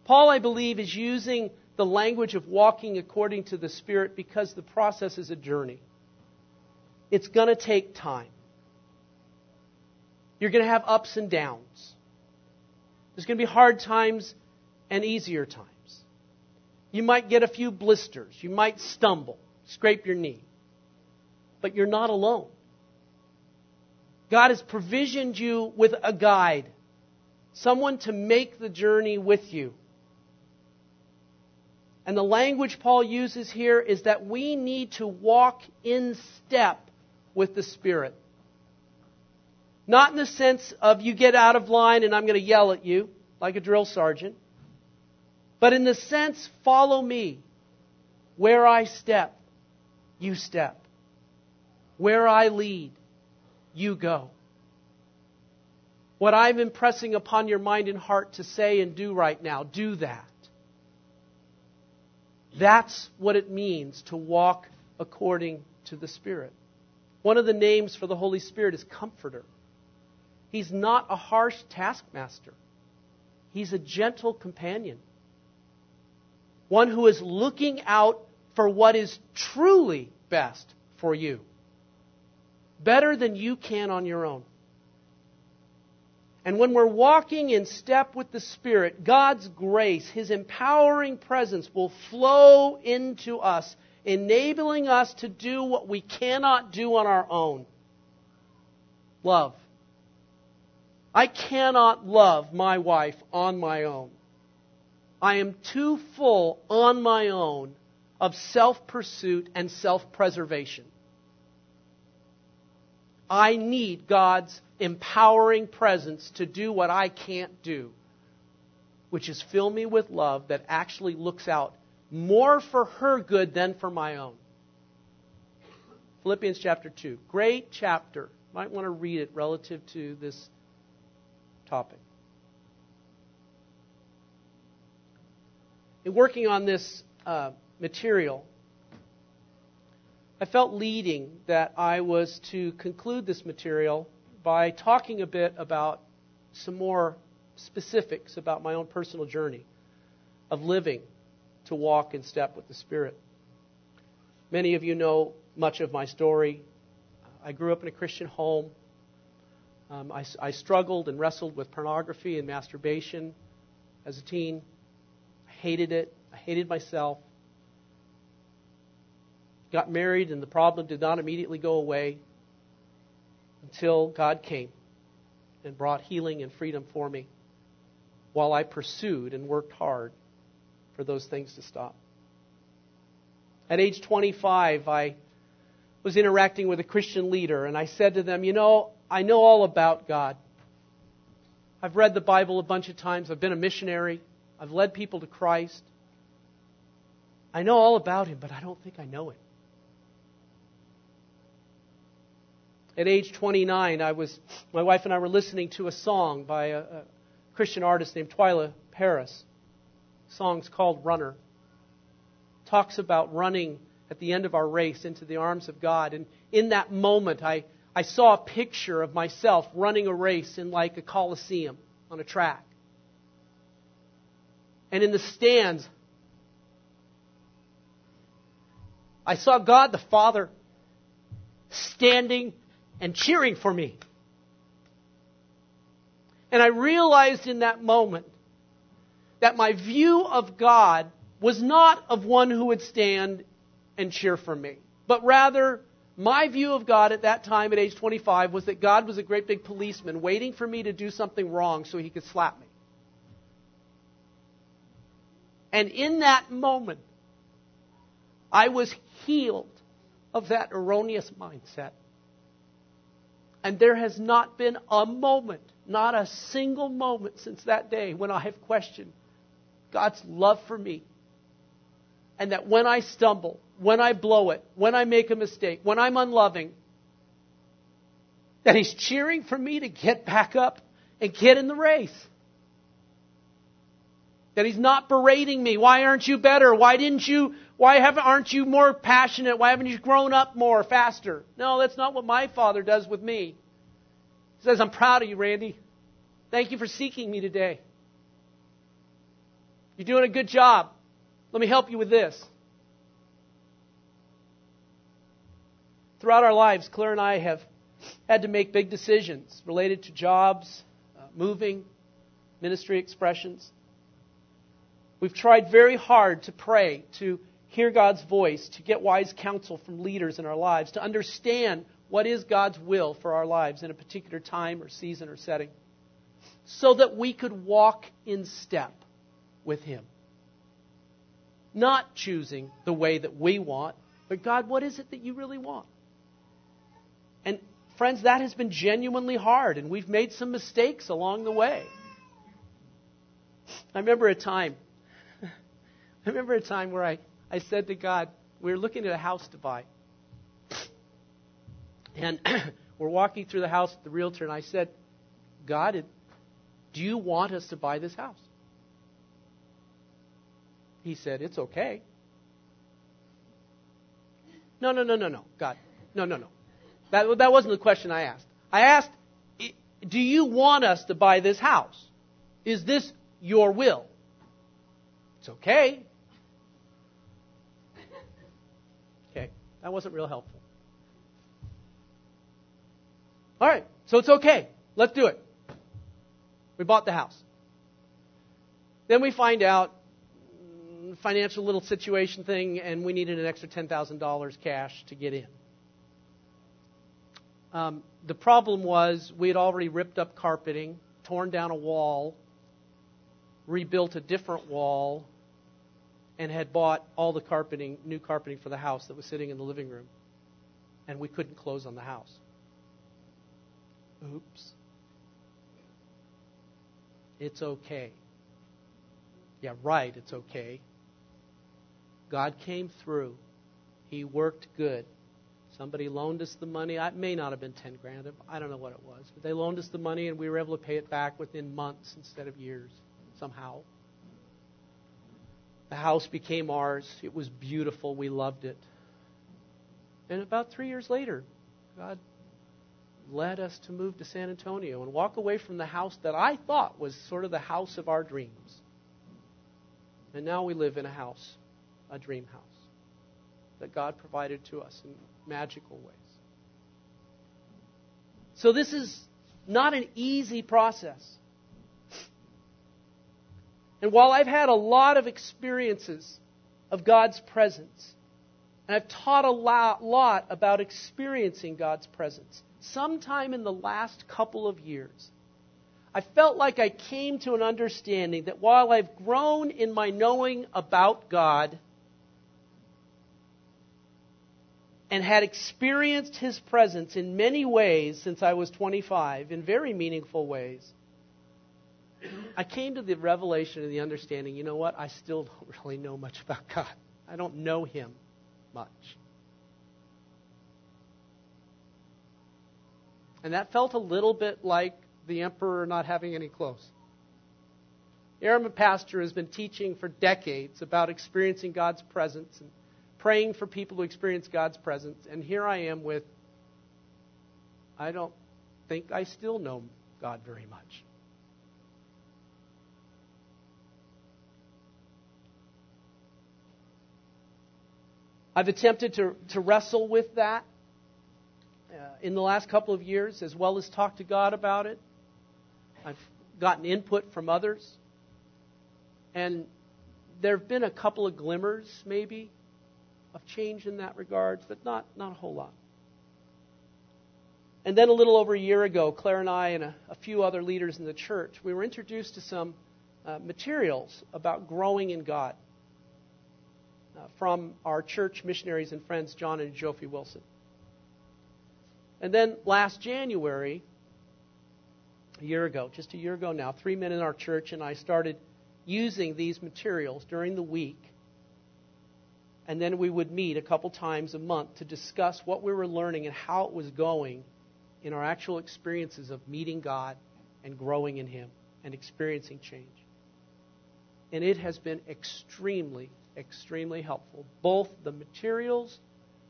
Paul, I believe, is using the language of walking according to the Spirit because the process is a journey. It's going to take time. You're going to have ups and downs. There's going to be hard times and easier times. You might get a few blisters. You might stumble, scrape your knee. But you're not alone. God has provisioned you with a guide, someone to make the journey with you. And the language Paul uses here is that we need to walk in step with the Spirit. Not in the sense of you get out of line and I'm going to yell at you like a drill sergeant, but in the sense, follow me. Where I step, you step. Where I lead, you go. What I'm impressing upon your mind and heart to say and do right now, do that. That's what it means to walk according to the Spirit. One of the names for the Holy Spirit is Comforter. He's not a harsh taskmaster. He's a gentle companion. One who is looking out for what is truly best for you. Better than you can on your own. And when we're walking in step with the Spirit, God's grace, His empowering presence will flow into us, enabling us to do what we cannot do on our own love. I cannot love my wife on my own. I am too full on my own of self pursuit and self preservation. I need God's empowering presence to do what I can't do, which is fill me with love that actually looks out more for her good than for my own. Philippians chapter 2. Great chapter Might want to read it relative to this topic. In working on this uh, material, I felt leading that I was to conclude this material by talking a bit about some more specifics about my own personal journey of living to walk in step with the Spirit. Many of you know much of my story. I grew up in a Christian home. Um, I, I struggled and wrestled with pornography and masturbation as a teen. I hated it. I hated myself. Got married, and the problem did not immediately go away until God came and brought healing and freedom for me while I pursued and worked hard for those things to stop. At age 25, I was interacting with a Christian leader, and I said to them, You know, I know all about God. I've read the Bible a bunch of times. I've been a missionary. I've led people to Christ. I know all about Him, but I don't think I know Him. At age 29, I was, my wife and I were listening to a song by a, a Christian artist named Twila Paris. The song's called Runner. Talks about running at the end of our race into the arms of God. And in that moment, I, I saw a picture of myself running a race in like a coliseum on a track. And in the stands, I saw God the Father standing and cheering for me. And I realized in that moment that my view of God was not of one who would stand and cheer for me, but rather my view of God at that time at age 25 was that God was a great big policeman waiting for me to do something wrong so he could slap me. And in that moment, I was healed of that erroneous mindset. And there has not been a moment, not a single moment since that day when I have questioned God's love for me. And that when I stumble, when I blow it, when I make a mistake, when I'm unloving, that He's cheering for me to get back up and get in the race. That He's not berating me. Why aren't you better? Why didn't you, why haven't, aren't you more passionate? Why haven't you grown up more, faster? No, that's not what my Father does with me. He says, I'm proud of you, Randy. Thank you for seeking me today. You're doing a good job. Let me help you with this. Throughout our lives, Claire and I have had to make big decisions related to jobs, uh, moving, ministry expressions. We've tried very hard to pray, to hear God's voice, to get wise counsel from leaders in our lives, to understand what is God's will for our lives in a particular time or season or setting, so that we could walk in step with Him. Not choosing the way that we want, but God, what is it that you really want? And friends, that has been genuinely hard, and we've made some mistakes along the way. I remember a time I remember a time where I, I said to God, we were looking at a house to buy. And we're walking through the house with the realtor, and I said, God, do you want us to buy this house? He said, It's okay. No, no, no, no, no, God. No, no, no. That, that wasn't the question I asked. I asked, Do you want us to buy this house? Is this your will? It's okay. That wasn't real helpful. All right, so it's okay. Let's do it. We bought the house. Then we find out mm, financial little situation thing, and we needed an extra $10,000 cash to get in. Um, the problem was we had already ripped up carpeting, torn down a wall, rebuilt a different wall, and had bought all the carpeting, new carpeting for the house that was sitting in the living room. And we couldn't close on the house. Oops. It's okay. Yeah, right, it's okay. God came through. He worked good Somebody loaned us the money. It may not have been 10 grand. I don't know what it was. But they loaned us the money and we were able to pay it back within months instead of years, somehow. The house became ours. It was beautiful. We loved it. And about three years later, God led us to move to San Antonio and walk away from the house that I thought was sort of the house of our dreams. And now we live in a house, a dream house, that God provided to us in magical ways. So this is not an easy process. And while I've had a lot of experiences of God's presence, and I've taught a lot, about experiencing God's presence, sometime in the last couple of years, I felt like I came to an understanding that while I've grown in my knowing about God and had experienced His presence in many ways since I was 25, in very meaningful ways, I came to the revelation and the understanding you know what? I still don't really know much about God. I don't know Him much. And that felt a little bit like the emperor not having any clothes. Aaron Pastor has been teaching for decades about experiencing God's presence and praying for people to experience God's presence. And here I am with, I don't think I still know God very much. I've attempted to, to wrestle with that uh, in the last couple of years, as well as talk to God about it. I've gotten input from others. And there have been a couple of glimmers, maybe, of change in that regard, but not, not a whole lot. And then a little over a year ago, Claire and I and a, a few other leaders in the church, we were introduced to some uh, materials about growing in God Uh, from our church missionaries and friends, John and Jofi Wilson. And then last January, a year ago, just a year ago now, three men in our church and I started using these materials during the week. And then we would meet a couple times a month to discuss what we were learning and how it was going in our actual experiences of meeting God and growing in Him and experiencing change. And it has been extremely, extremely helpful. Both the materials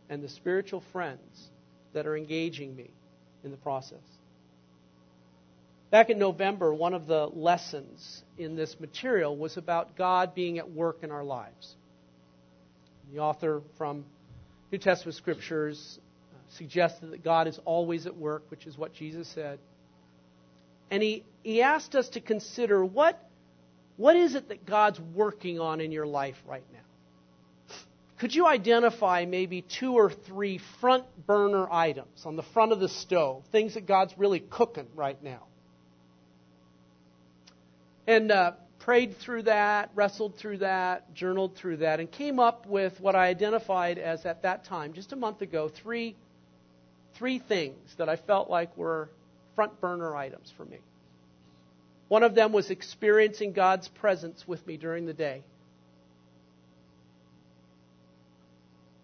and the spiritual friends that are engaging me in the process. Back in November, one of the lessons in this material was about God being at work in our lives. The author from New Testament scriptures uh, suggested that God is always at work, which is what Jesus said. And he, he asked us to consider what what is it that God's working on in your life right now? Could you identify maybe two or three front burner items on the front of the stove, things that God's really cooking right now? And uh, prayed through that, wrestled through that, journaled through that, and came up with what I identified as at that time, just a month ago, three, three things that I felt like were front burner items for me. One of them was experiencing God's presence with me during the day.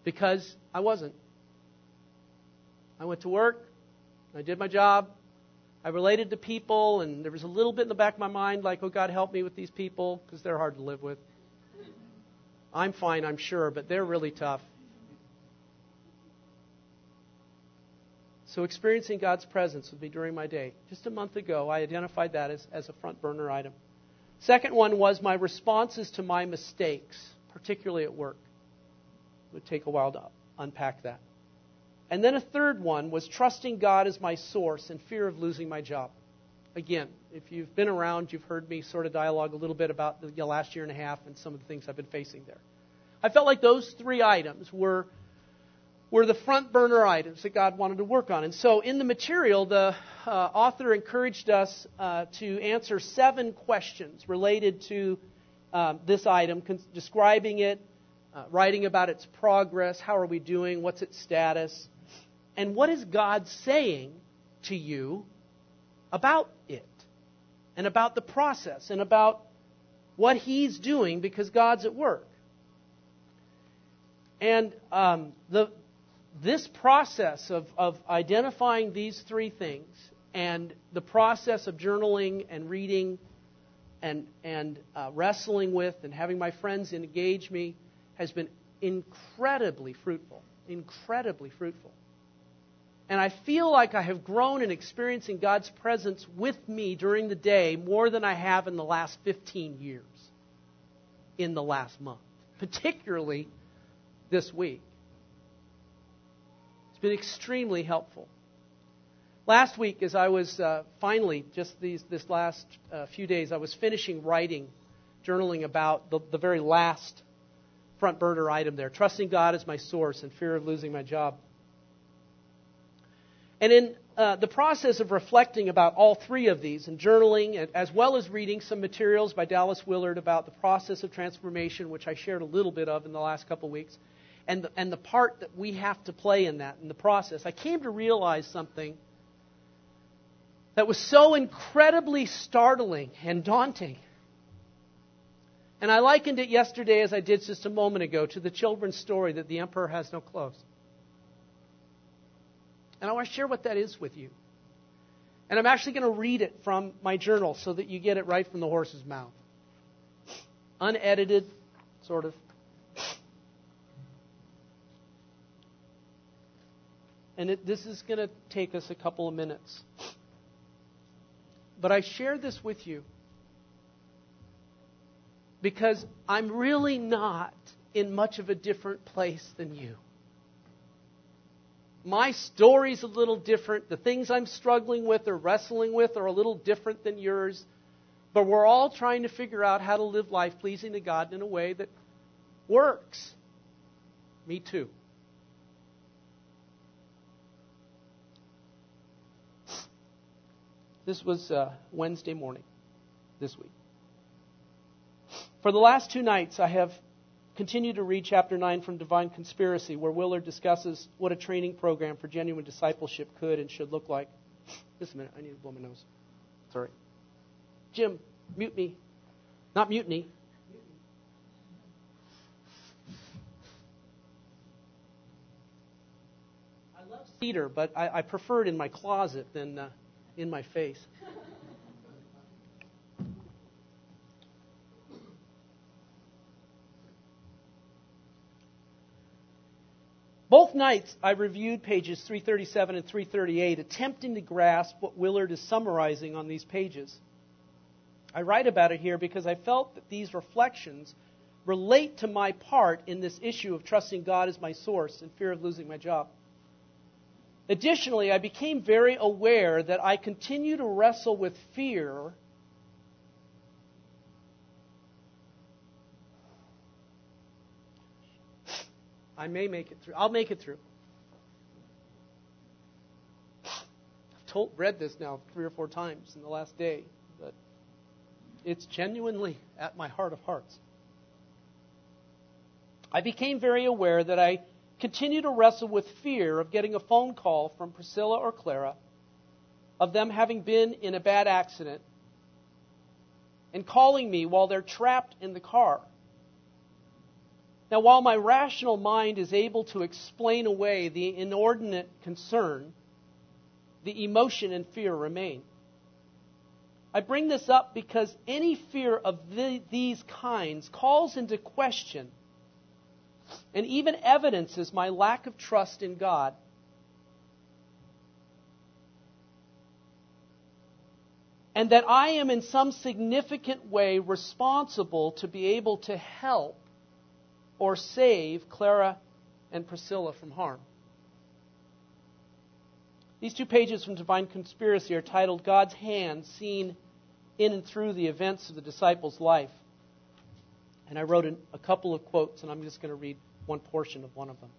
Because I wasn't. I went to work, I did my job, I related to people, and there was a little bit in the back of my mind like, oh, God, help me with these people, because they're hard to live with. I'm fine, I'm sure, but they're really tough. So, experiencing God's presence would be during my day. Just a month ago, I identified that as, as a front burner item. Second one was my responses to my mistakes, particularly at work. It would take a while to unpack that. And then a third one was trusting God as my source and fear of losing my job. Again, if you've been around, you've heard me sort of dialogue a little bit about the last year and a half and some of the things I've been facing there. I felt like those three items were were the front burner items that God wanted to work on. And so in the material, the uh, author encouraged us uh, to answer seven questions related to um, this item, con- describing it, uh, writing about its progress, how are we doing, what's its status, and what is God saying to you about it, and about the process, and about what He's doing because God's at work. And um, the this process of, of identifying these three things and the process of journaling and reading and, and uh, wrestling with and having my friends engage me has been incredibly fruitful. Incredibly fruitful. And I feel like I have grown in experiencing God's presence with me during the day more than I have in the last 15 years, in the last month, particularly this week. Been extremely helpful. Last week, as I was uh, finally, just these, this last uh, few days, I was finishing writing, journaling about the, the very last front burner item there trusting God as my source and fear of losing my job. And in uh, the process of reflecting about all three of these and journaling, as well as reading some materials by Dallas Willard about the process of transformation, which I shared a little bit of in the last couple of weeks, and the, and the part that we have to play in that, in the process, I came to realize something that was so incredibly startling and daunting. And I likened it yesterday, as I did just a moment ago, to the children's story that the emperor has no clothes. And I want to share what that is with you. And I'm actually going to read it from my journal so that you get it right from the horse's mouth. Unedited, sort of. And it, this is going to take us a couple of minutes. But I share this with you because I'm really not in much of a different place than you. My story's a little different. The things I'm struggling with or wrestling with are a little different than yours. But we're all trying to figure out how to live life pleasing to God in a way that works. Me too. This was uh, Wednesday morning this week. For the last two nights, I have continued to read chapter 9 from Divine Conspiracy, where Willard discusses what a training program for genuine discipleship could and should look like. Just a minute, I need to blow my nose. Sorry. Jim, mute me. Not mutiny. I love cedar, but I, I prefer it in my closet than. Uh, in my face. Both nights I reviewed pages 337 and 338, attempting to grasp what Willard is summarizing on these pages. I write about it here because I felt that these reflections relate to my part in this issue of trusting God as my source and fear of losing my job. Additionally, I became very aware that I continue to wrestle with fear I may make it through. I'll make it through. I've told, read this now three or four times in the last day, but it's genuinely at my heart of hearts. I became very aware that I continue to wrestle with fear of getting a phone call from Priscilla or Clara, of them having been in a bad accident, and calling me while they're trapped in the car. Now, while my rational mind is able to explain away the inordinate concern, the emotion and fear remain. I bring this up because any fear of the, these kinds calls into question and even evidences my lack of trust in God. And that I am in some significant way responsible to be able to help or save Clara and Priscilla from harm. These two pages from Divine Conspiracy are titled God's Hand Seen in and Through the Events of the Disciples' Life. And I wrote a couple of quotes, and I'm just going to read one portion of one of them.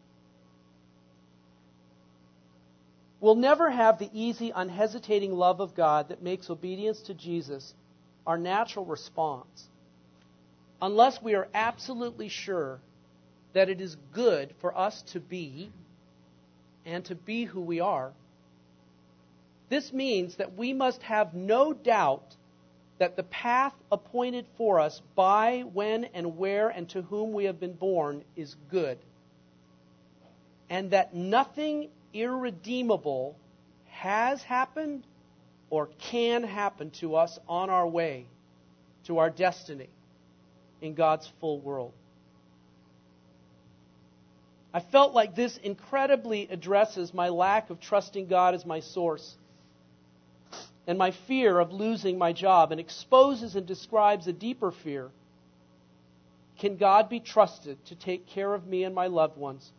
We'll never have the easy, unhesitating love of God that makes obedience to Jesus our natural response unless we are absolutely sure that it is good for us to be and to be who we are. This means that we must have no doubt that the path appointed for us by, when, and where, and to whom we have been born is good. and that nothing irredeemable has happened or can happen to us on our way to our destiny in God's full world. I felt like this incredibly addresses my lack of trusting God as my source and my fear of losing my job and exposes and describes a deeper fear. Can God be trusted to take care of me and my loved ones?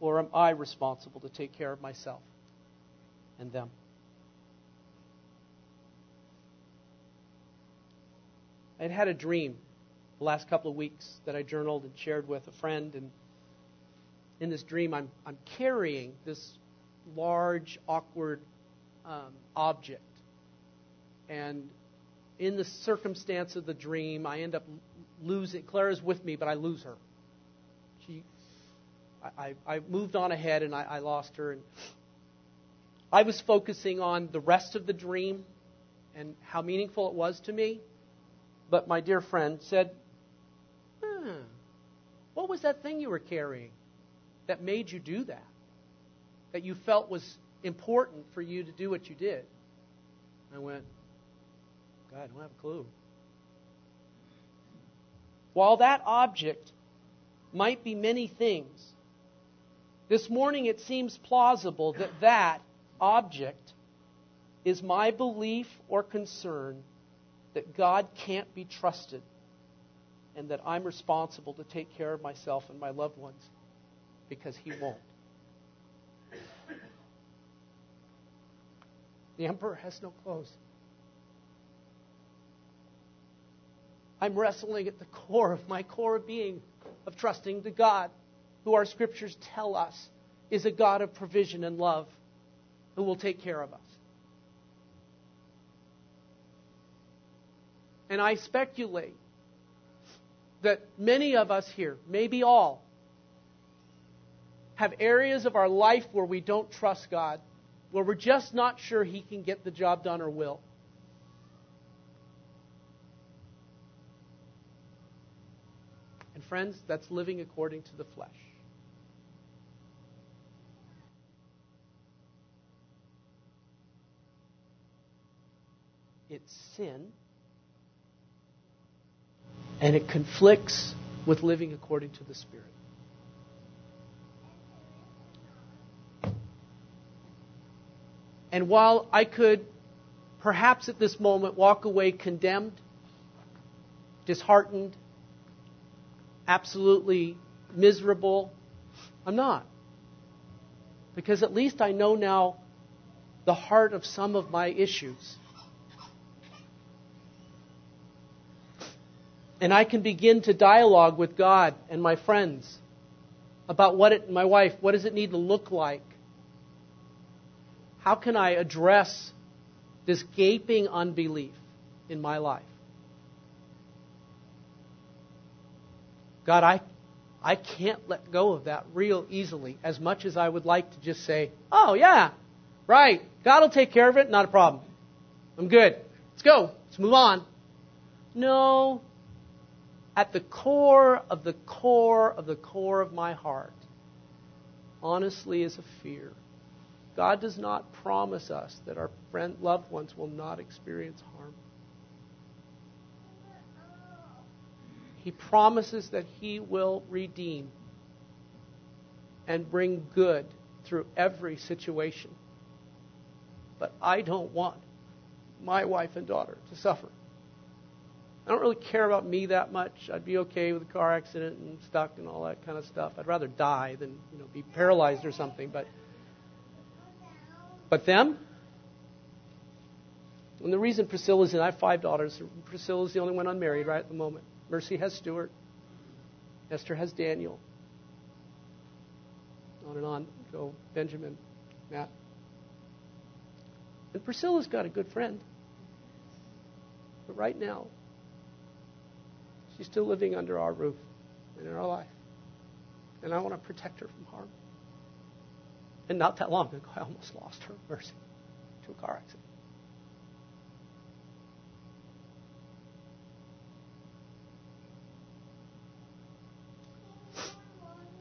Or am I responsible to take care of myself and them? I'd had a dream the last couple of weeks that I journaled and shared with a friend. And in this dream, I'm, I'm carrying this large, awkward um, object. And in the circumstance of the dream, I end up losing. Clara's with me, but I lose her. She, I, I, moved on ahead and I, I lost her. And I was focusing on the rest of the dream and how meaningful it was to me. But my dear friend said, hmm, What was that thing you were carrying that made you do that? That you felt was important for you to do what you did? I went, God, I don't have a clue. While that object might be many things, this morning it seems plausible that that object is my belief or concern that God can't be trusted and that I'm responsible to take care of myself and my loved ones because He won't. The emperor has no clothes. I'm wrestling at the core of my core being of trusting the God who our scriptures tell us is a God of provision and love who will take care of us. And I speculate that many of us here, maybe all, have areas of our life where we don't trust God, where we're just not sure He can get the job done or will. And friends, that's living according to the flesh. It's sin and it conflicts with living according to the Spirit. And while I could perhaps at this moment walk away condemned, disheartened, absolutely miserable, I'm not. Because at least I know now the heart of some of my issues. And I can begin to dialogue with God and my friends about what it, my wife, what does it need to look like? How can I address this gaping unbelief in my life? God, I, I can't let go of that real easily as much as I would like to just say, oh, yeah, right, God will take care of it, not a problem. I'm good. Let's go. Let's move on. No, at the core of the core of the core of my heart, honestly, is a fear. God does not promise us that our friend, loved ones will not experience harm. He promises that He will redeem and bring good through every situation. But I don't want my wife and daughter to suffer. I don't really care about me that much. I'd be okay with a car accident and stuck and all that kind of stuff. I'd rather die than you know be paralyzed or something. But but them. And the reason Priscilla's in, I have five daughters. Priscilla's the only one unmarried right at the moment. Mercy has Stuart. Esther has Daniel. On and on. Go Benjamin, Matt. And Priscilla's got a good friend. But right now, She's still living under our roof and in our life. And I want to protect her from harm. And not that long ago, I almost lost her, Mercy, to a car accident.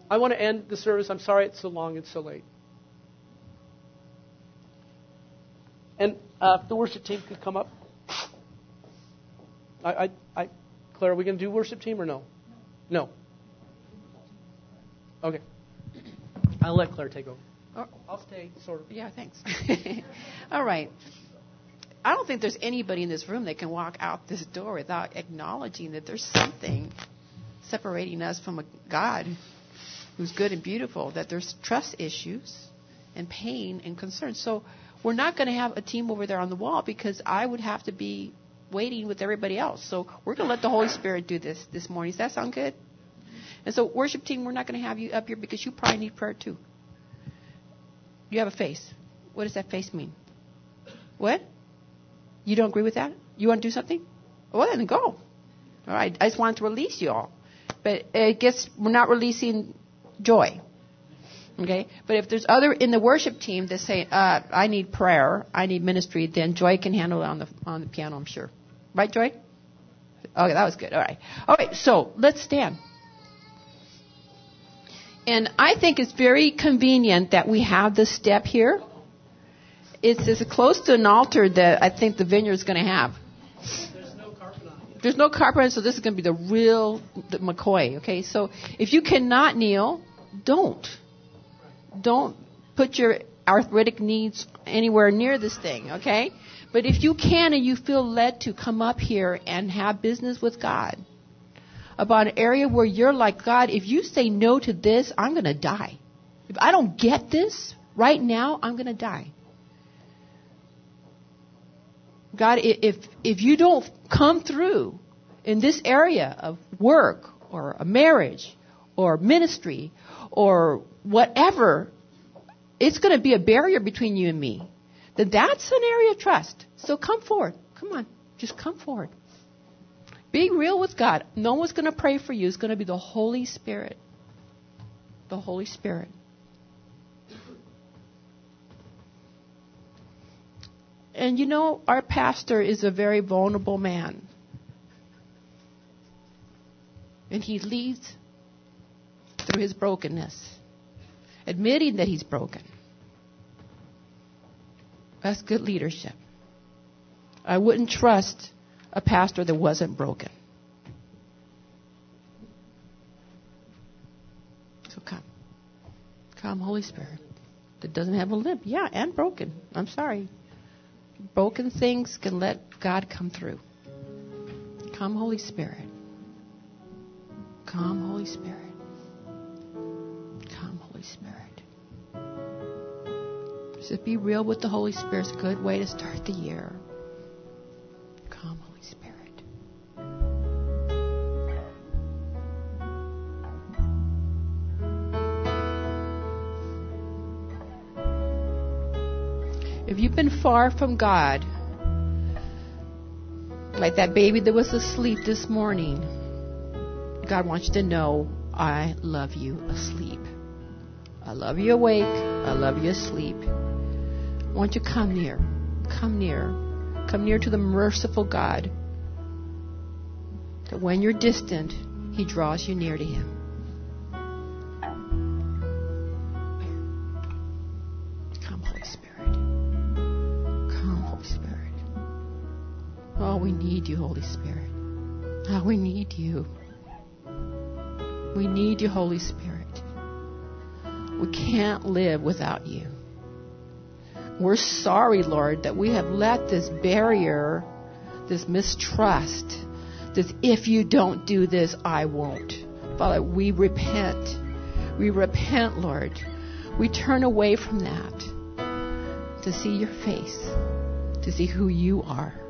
I want to end the service. I'm sorry it's so long and so late. And uh, the worship team could come up. I, I, I Claire, are we going to do worship team or no? No. Okay. I'll let Claire take over. Oh. I'll stay, sort of. Yeah, thanks. All right. I don't think there's anybody in this room that can walk out this door without acknowledging that there's something separating us from a God who's good and beautiful, that there's trust issues and pain and concern. So we're not going to have a team over there on the wall because I would have to be waiting with everybody else. So we're going to let the Holy Spirit do this this morning. Does that sound good? And so, worship team, we're not going to have you up here because you probably need prayer too. You have a face. What does that face mean? What? You don't agree with that? You want to do something? Well, then go. All right. I just wanted to release you all. But I guess we're not releasing joy. Okay? But if there's other in the worship team that say, uh, I need prayer, I need ministry, then Joy can handle it on the, on the piano, I'm sure. Right, Joy? Okay, that was good. All right. All right, so let's stand. And I think it's very convenient that we have this step here. It's as close to an altar that I think the vineyard is going to have. There's no carpet on it. There's no carpet, so this is going to be the real McCoy. Okay, so if you cannot kneel, don't. Don't put your arthritic needs anywhere near this thing. Okay, but if you can and you feel led to come up here and have business with God about an area where you're like, God, if you say no to this, I'm going to die. If I don't get this right now, I'm going to die. God, if, if you don't come through in this area of work or a marriage or ministry or whatever, it's going to be a barrier between you and me. Then that's an area of trust. So come forward. Come on. Just come forward. Be real with God. No one's going to pray for you. It's going to be the Holy Spirit. The Holy Spirit. And you know, our pastor is a very vulnerable man. And he leads through his brokenness, admitting that he's broken. That's good leadership. I wouldn't trust a pastor that wasn't broken. So come. Come, Holy Spirit. That doesn't have a limp. Yeah, and broken. I'm sorry. Broken things can let God come through. Come, Holy Spirit. Come, Holy Spirit. Come, Holy Spirit. Just be real with the Holy Spirit. It's a good way to start the year. If you've been far from God, like that baby that was asleep this morning, God wants you to know I love you asleep. I love you awake. I love you asleep. Won't you to come near? Come near. Come near to the merciful God. That when you're distant, He draws you near to Him. Need you, Holy Spirit. Oh, we need you. We need you, Holy Spirit. We can't live without you. We're sorry, Lord, that we have let this barrier, this mistrust, this if you don't do this, I won't. Father, we repent. We repent, Lord. We turn away from that to see your face, to see who you are.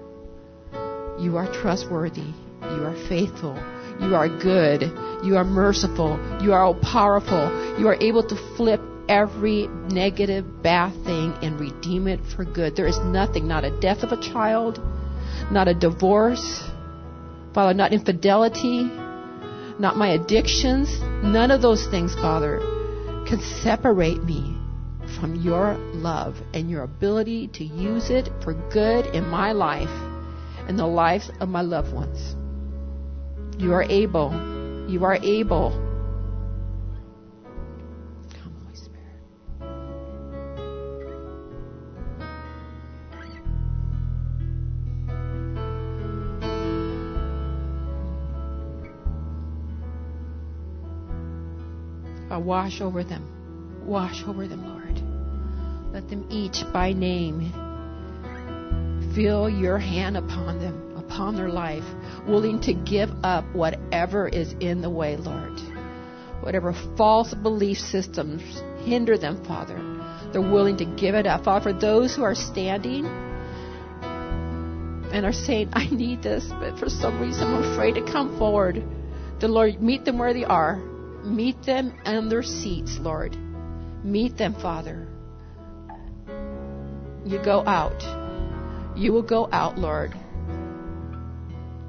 You are trustworthy. You are faithful. You are good. You are merciful. You are all powerful. You are able to flip every negative, bad thing and redeem it for good. There is nothing, not a death of a child, not a divorce, Father, not infidelity, not my addictions. None of those things, Father, can separate me from your love and your ability to use it for good in my life in the lives of my loved ones. You are able. You are able. Come, Holy Spirit. I wash over them. Wash over them, Lord. Let them each by name feel your hand upon them, upon their life, willing to give up whatever is in the way, Lord. Whatever false belief systems hinder them, Father, they're willing to give it up. Father, for those who are standing and are saying, I need this, but for some reason I'm afraid to come forward, the Lord, meet them where they are. Meet them in their seats, Lord. Meet them, Father. You go out. You will go out, Lord.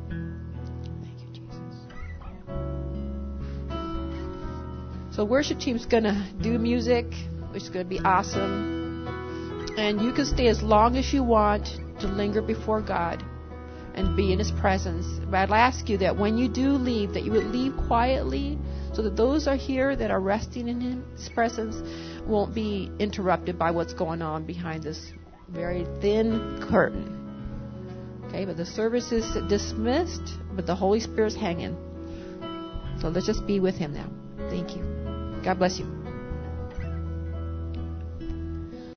Thank you, Jesus. So, worship team's gonna do music, which is gonna be awesome. And you can stay as long as you want to linger before God and be in His presence. But I'd ask you that when you do leave, that you would leave quietly so that those are here that are resting in His presence won't be interrupted by what's going on behind this very thin curtain. Okay, but the service is dismissed, but the Holy Spirit's hanging. So let's just be with Him now. Thank you. God bless you.